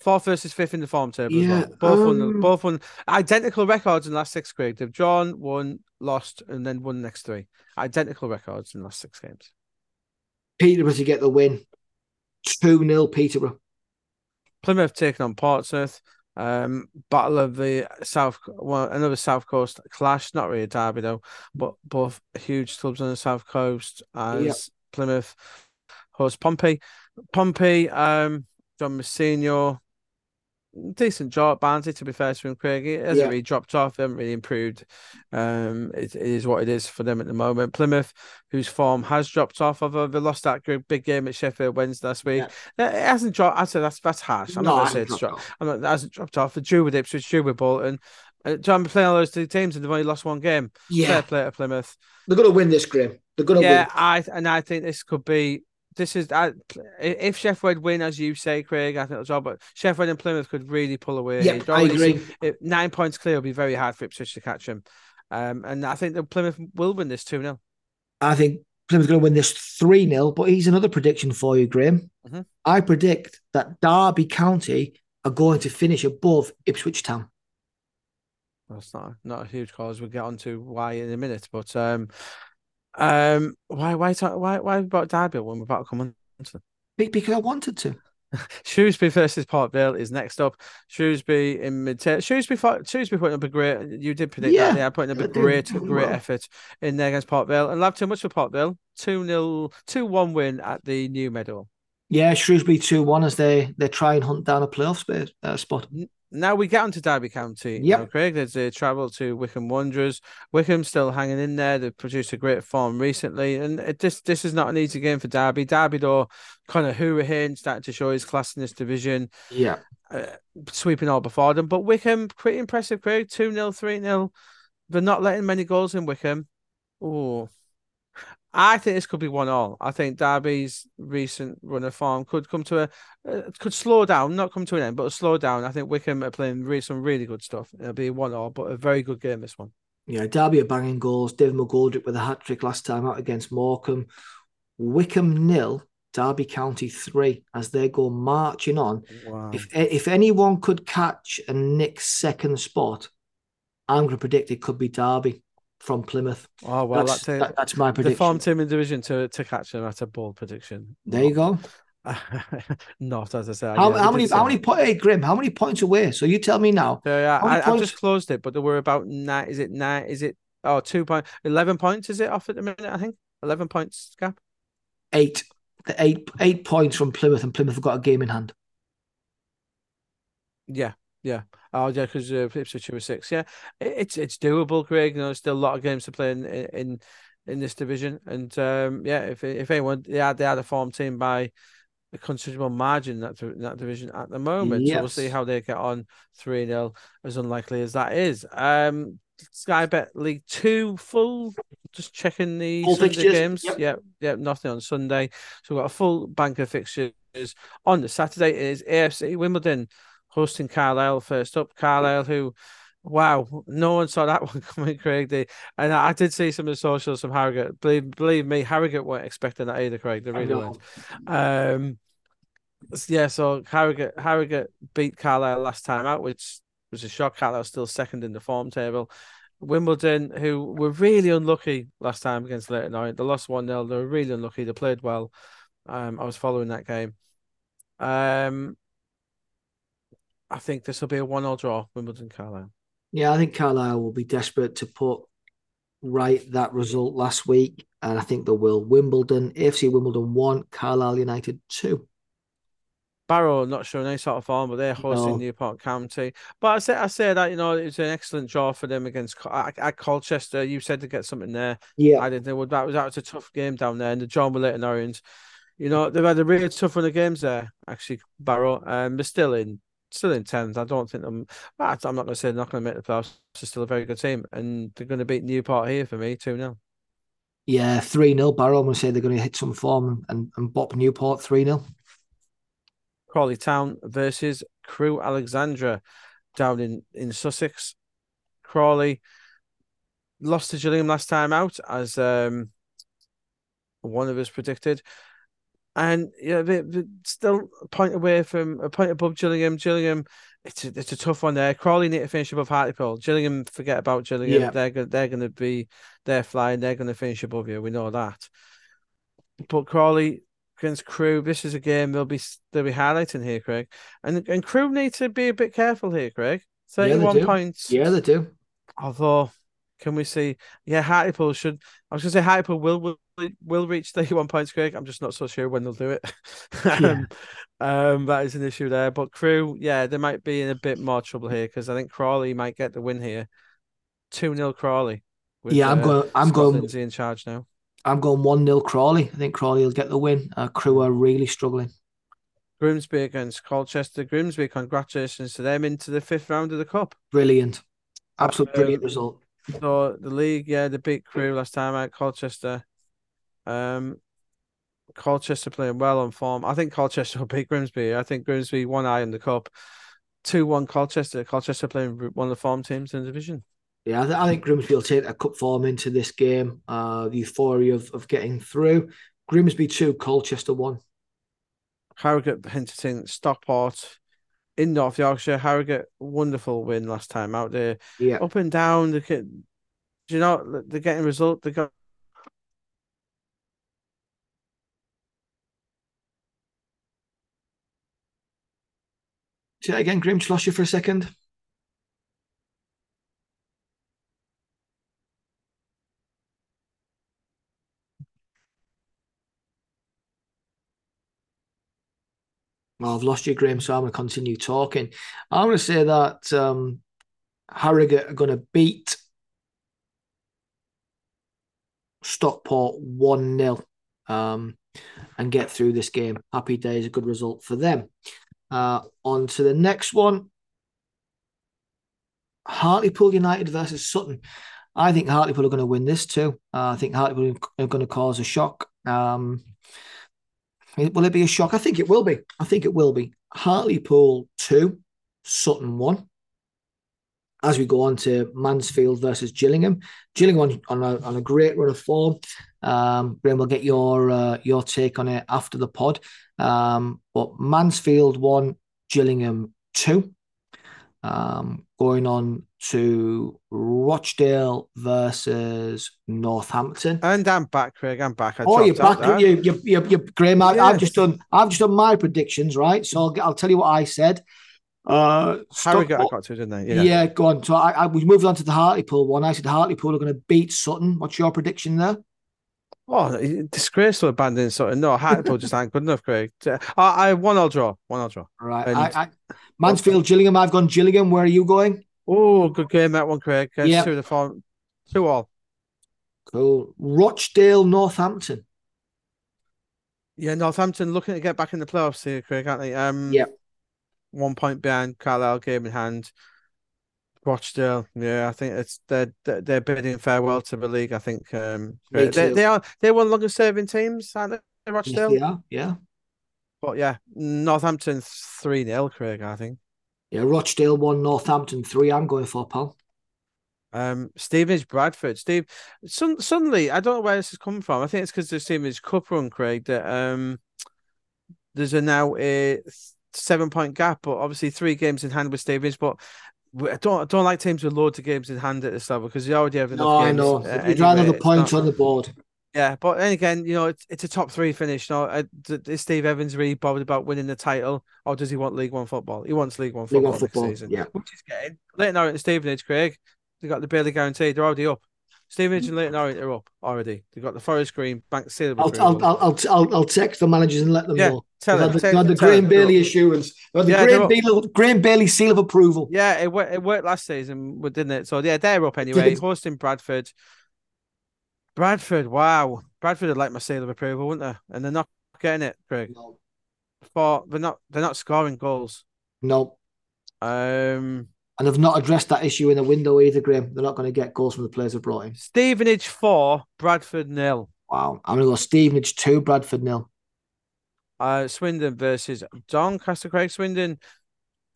Fourth versus fifth in the form table. Yeah, well. Both um, won. Both won identical records in the last six games. They've drawn, won, lost, and then won the next three. Identical records in the last six games. Peterborough to get the win. Two 0 Peterborough. Plymouth taking on Portsmouth. Um, battle of the South, well, another South Coast clash. Not really a derby though, but both huge clubs on the South Coast as yep. Plymouth host Pompey. Pompey, um, John Mousinho decent job, Barnsley, to be fair to him, Craig. It hasn't yeah. really dropped off, they haven't really improved. Um, it, it is what it is for them at the moment. Plymouth, whose form has dropped off, although they lost that big game at Sheffield Wednesday last week. Yeah. It hasn't dropped. I said that's that's harsh. I'm no, not going to say it's dropped. I'm not, it hasn't dropped off. The drew with Ipswich, drew with Bolton. Uh, John playing all those two teams and they've only lost one game. Yeah, fair play to Plymouth. They're going to win this, Graeme. They're going to yeah, win. I and I think this could be this is uh, if Sheffield win, as you say, Craig, I think it's all. But Sheffield and Plymouth could really pull away. Yeah, I agree. It, nine points clear will be very hard for Ipswich to catch them, um, and I think that Plymouth will win this two 0 I think Plymouth's going to win this three 0 But here's another prediction for you, Graeme. Mm-hmm. I predict that Derby County are going to finish above Ipswich Town. That's not not a huge cause. We'll get on to why in a minute, but um, um, why, why, why, why about Derby when we're about to come on? Because I wanted to. Shrewsbury versus Port Vale is next up. Shrewsbury in mid Shrewsbury Shrewsbury putting up a great you did predict yeah, that they are putting up a great great effort in there against Port Vale and love too much for Port Vale. 2 0 2 1 win at the new Meadow. Yeah, Shrewsbury 2 1 as they they try and hunt down a playoff space, uh, spot. Now we get on to Derby County. Yeah, Craig. There's a travel to Wycombe Wanderers. Wycombe still hanging in there. They've produced a great form recently, and it, this this is not an easy game for Derby. Derby though, kind of Hourihane starting to show his class in this division. Yeah, uh, sweeping all before them. But Wycombe, pretty impressive. Craig, two 0 three 0 They're not letting many goals in Wycombe. Oh, I think this could be one all. I think Derby's recent run of form could come to a uh, could slow down, not come to an end, but slow down. I think Wycombe are playing really, some really good stuff. It'll be one all, but a very good game this one. Yeah, Derby are banging goals. David McGoldrick with a hat trick last time out against Morecambe. Wycombe nil, Derby County three as they go marching on. Wow. If if anyone could catch a Nick's second spot, I'm going to predict it could be Derby from Plymouth. Oh well, that's, that's, that, that's my prediction. The farm team in division to to catch them. That's a bold prediction. There you go. Not as I said. How, yeah, how many? How many points? Hey, Grim. How many points away? So you tell me now. Yeah, I, have just closed it, but there were about nine. Is it nine? Is it oh two point eleven points? Is it off at the minute? I think eleven points gap. Eight. The eight eight points from Plymouth, and Plymouth have got a game in hand. Yeah, yeah. Oh yeah, because uh, Ipswich were six. Yeah, it's it's doable, Greg. You know, there's still a lot of games to play in in, in this division, and um, yeah, if if anyone they had they had a form team by a considerable margin in that in that division at the moment. Yes. So we'll see how they get on three 0 as unlikely as that is. Um, Sky Bet League Two full. Just checking the full Sunday fixtures. games. Yep. Yeah, yeah, nothing on Sunday. So we've got a full bank of fixtures on the Saturday. It is AFC Wimbledon hosting Carlisle first up. Carlisle, who, wow, no one saw that one coming, Craig. They, and I, did see some of the socials from Harrogate. Believe, believe me, Harrogate weren't expecting that either, Craig. They really weren't. Um, yeah, so Harrogate, Harrogate beat Carlisle last time out, which was a shock. Carlisle still second in the form table. Wimbledon, who were really unlucky last time against Leyton Orient, they lost 1 0. They were really unlucky. They played well. Um, I was following that game. Um, I think this will be a 1 0 draw, Wimbledon Carlisle. Yeah, I think Carlisle will be desperate to put right that result last week, and I think they will. Wimbledon, AFC Wimbledon 1, Carlisle United 2. Barrow not showing any sort of form, but they're hosting no. Newport County. But I say I say that you know it was an excellent draw for them against at, Colchester. You said to get something there. Yeah, I didn't know that was that was a tough game down there, and the John Willett and Orange. You know they've had a really tough run of games there. Actually, Barrow, um, they're still in still in tenth. I don't think I'm. I'm not going to say they're not going to make the playoffs. They're still a very good team, and they're going to beat Newport here for me two 0 Yeah, three 0 Barrow. I'm going to say they're going to hit some form and and bop Newport three 0 Crawley Town versus Crewe Alexandra down in, in Sussex. Crawley lost to Gillingham last time out, as um, one of us predicted. And yeah, they, they still a point away from a point above Gillingham. Gillingham, it's a, it's a tough one there. Crawley need to finish above Hartlepool. Gillingham, forget about Gillingham. Yeah. They're they're going to be they're flying. They're going to finish above you. We know that. But Crawley against Crewe, This is a game they'll be they'll be highlighting here, Craig. And and Crewe need to be a bit careful here, Craig. Thirty-one yeah, points. Yeah, they do. Although, can we see? Yeah, Hartlepool should. I was going to say Hartlepool will will will reach thirty-one points, Craig. I'm just not so sure when they'll do it. yeah. um, that is an issue there. But Crewe, yeah, they might be in a bit more trouble here because I think Crawley might get the win here. Two 0 Crawley. With, yeah, I'm uh, going. I'm Scott going. Lindsey in charge now. I'm going 1 0 Crawley. I think Crawley will get the win. Uh, Crewe are really struggling. Grimsby against Colchester. Grimsby, congratulations to them into the fifth round of the Cup. Brilliant. Absolute um, brilliant result. So the league, yeah, the big Crewe last time out Colchester. Um, Colchester playing well on form. I think Colchester will beat Grimsby. I think Grimsby one eye in the cup. Two one Colchester. Colchester playing one of the form teams in the division. Yeah, I, th- I think Grimsby will take a cup form into this game. Uh, the euphoria of, of getting through. Grimsby two, Colchester one. Harrogate Hinterton, Stockport in North Yorkshire. Harrogate, wonderful win last time out there. Yeah, up and down. They do you know they're getting result? They got. Say again, Grim. Lost you for a second. I've lost you, Graeme, so I'm going to continue talking. I'm going to say that um, Harrogate are going to beat Stockport 1 0 um, and get through this game. Happy days, a good result for them. Uh, on to the next one Hartlepool United versus Sutton. I think Hartlepool are going to win this too. Uh, I think Hartlepool are going to cause a shock. Um, Will it be a shock? I think it will be. I think it will be. Hartlepool 2, Sutton 1. As we go on to Mansfield versus Gillingham. Gillingham on, on, a, on a great run of form. Um, Graeme, we'll get your uh, your take on it after the pod. Um, but Mansfield 1, Gillingham 2. Um, going on to Rochdale versus Northampton. And I'm back, Craig. I'm back. I oh, you're back. You, you, you, you, Graeme. I, have just done. I've just done my predictions, right? So I'll, I'll tell you what I said. Uh, Harrogate, I got to, didn't I? Yeah. yeah, go on. So I, I we moved on to the Hartlepool one. I said Hartlepool are going to beat Sutton. What's your prediction there? Oh, disgraceful abandoning Sutton. No, Hartlepool just aren't good enough, Craig. I, I one I'll draw. One I'll draw. All right. And, I, I, Mansfield, Gillingham. I've gone Gillingham. Where are you going? Oh, good game that one, Craig. Yeah, two the form, two all. Cool. Rochdale, Northampton. Yeah, Northampton looking to get back in the playoffs here, Craig, aren't they? Um, yeah. One point behind Carlisle, game in hand. Rochdale, yeah, I think it's they're they're bidding farewell to the league. I think um, they, they are they're one longer serving teams, aren't they? Rochdale, yeah, yeah. But yeah, Northampton three 0 Craig. I think. Yeah, Rochdale one, Northampton three. I'm going for pal. Um, Stevenage Bradford. Steve, some, suddenly I don't know where this is coming from. I think it's because the Stevenage Cup run, Craig. That um, there's a now a seven point gap, but obviously three games in hand with Stevenage. But I don't I don't like teams with loads of games in hand at this level because you already have enough No, I know. uh, You'd rather anyway. the It's points on the board. Yeah, but then again, you know, it's, it's a top three finish. No, uh, is Steve Evans really bothered about winning the title, or does he want League One football? He wants League One League football, One football, season, yeah. which is getting. Leyton Orient and Stevenage, Craig, they got the barely guaranteed. They're already up. Stevenage and Leyton Orient are up already. They've got the Forest Green Bank seal. I'll. I'll, I'll, I'll, I'll, I'll text the managers and let them Yeah, know. tell had the, tell- they've the Graeme Bailey assurance. The Yeah, Graeme. Bailey, Graeme Bailey seal of approval. Yeah, it worked. It worked last season, didn't it? So yeah, they're up anyway. Hosting Bradford. Bradford, wow, Bradford would like my seal of approval, wouldn't they? And they're not getting it, Craig. No, For they're not, they're not scoring goals. no. Um, And they've not addressed that issue in the window either, Graeme. They're not going to get goals from the players they've brought in. Stevenage four, Bradford nil. Wow. I'm going to go Stevenage 2, Bradford nil. Uh, Swindon versus Doncaster. Craig Swindon.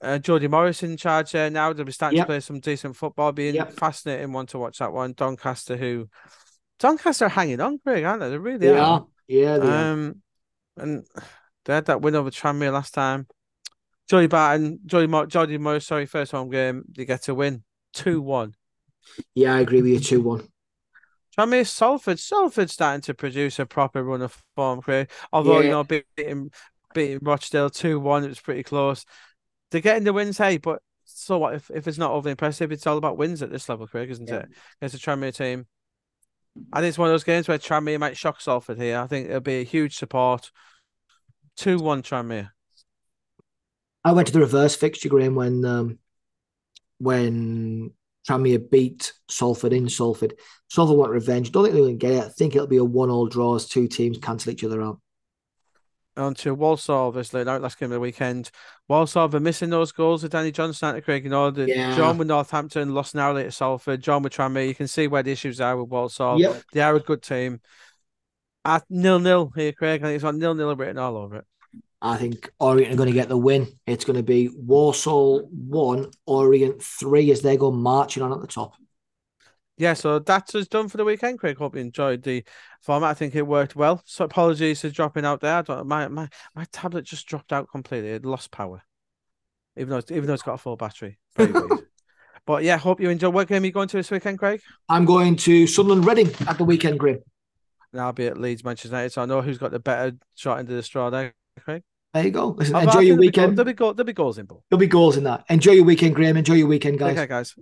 Uh, Jody Morris in charge there now. They'll be starting Yep. to play some decent football. Being Yep. fascinating one to watch that one. Doncaster, who Doncaster are hanging on, Craig, aren't they? They really They are. are. Yeah, they are. Um, and they had that win over Tranmere last time. Jody Barton, Jody, Mo- Jody Morris, sorry, first home game, they get to win 2 1. Yeah, I agree with you. 2 1. Tranmere, Salford, Salford starting to produce a proper run of form, Craig. Although, you know, beating, beating Rochdale 2 1, it was pretty close. They're getting the wins, hey, but so what if, if it's not overly impressive? It's all about wins at this level, Craig, isn't Yeah. it? It's a Tranmere team. I think it's one of those games where Tranmere might shock Salford here. I think it'll be a huge support. 2 1 Tranmere. I went to the reverse fixture, Graeme, when um, when Tranmere beat Salford in Salford. Salford want revenge. Don't think they're going to get it. I think it'll be a one-all draw as two teams cancel each other out. On to Walsall this late last game of the weekend. Walsall are missing those goals with Danny Johnson at Craig. You know, the Yeah. John with Northampton lost narrowly to Salford. John with Tranmere. You can see where the issues are with Walsall. Yep. They are a good team. At nil nil here, Craig. I think it's on nil nil written all over it. I think Orient are going to get the win. It's going to be Walsall one, Orient three as they go marching on at the top. Yeah, so that's us done for the weekend, Craig. Hope you enjoyed the format. I think it worked well. So apologies for dropping out there. I don't, my my my tablet just dropped out completely. It lost power, even though it's, even though it's got a full battery. But yeah, hope you enjoy. What game are you going to this weekend, Craig? I'm going to Sunderland Reading at the weekend, Grim. And I'll be at Leeds, Manchester United. So I know who's got the better shot into the straw there, Craig. There you go. Listen, enjoy your there'll be go- weekend. There'll be, go- there'll be goals in, Paul. There'll be goals in that. Enjoy your weekend, Graeme. Enjoy your weekend, guys. Care, guys.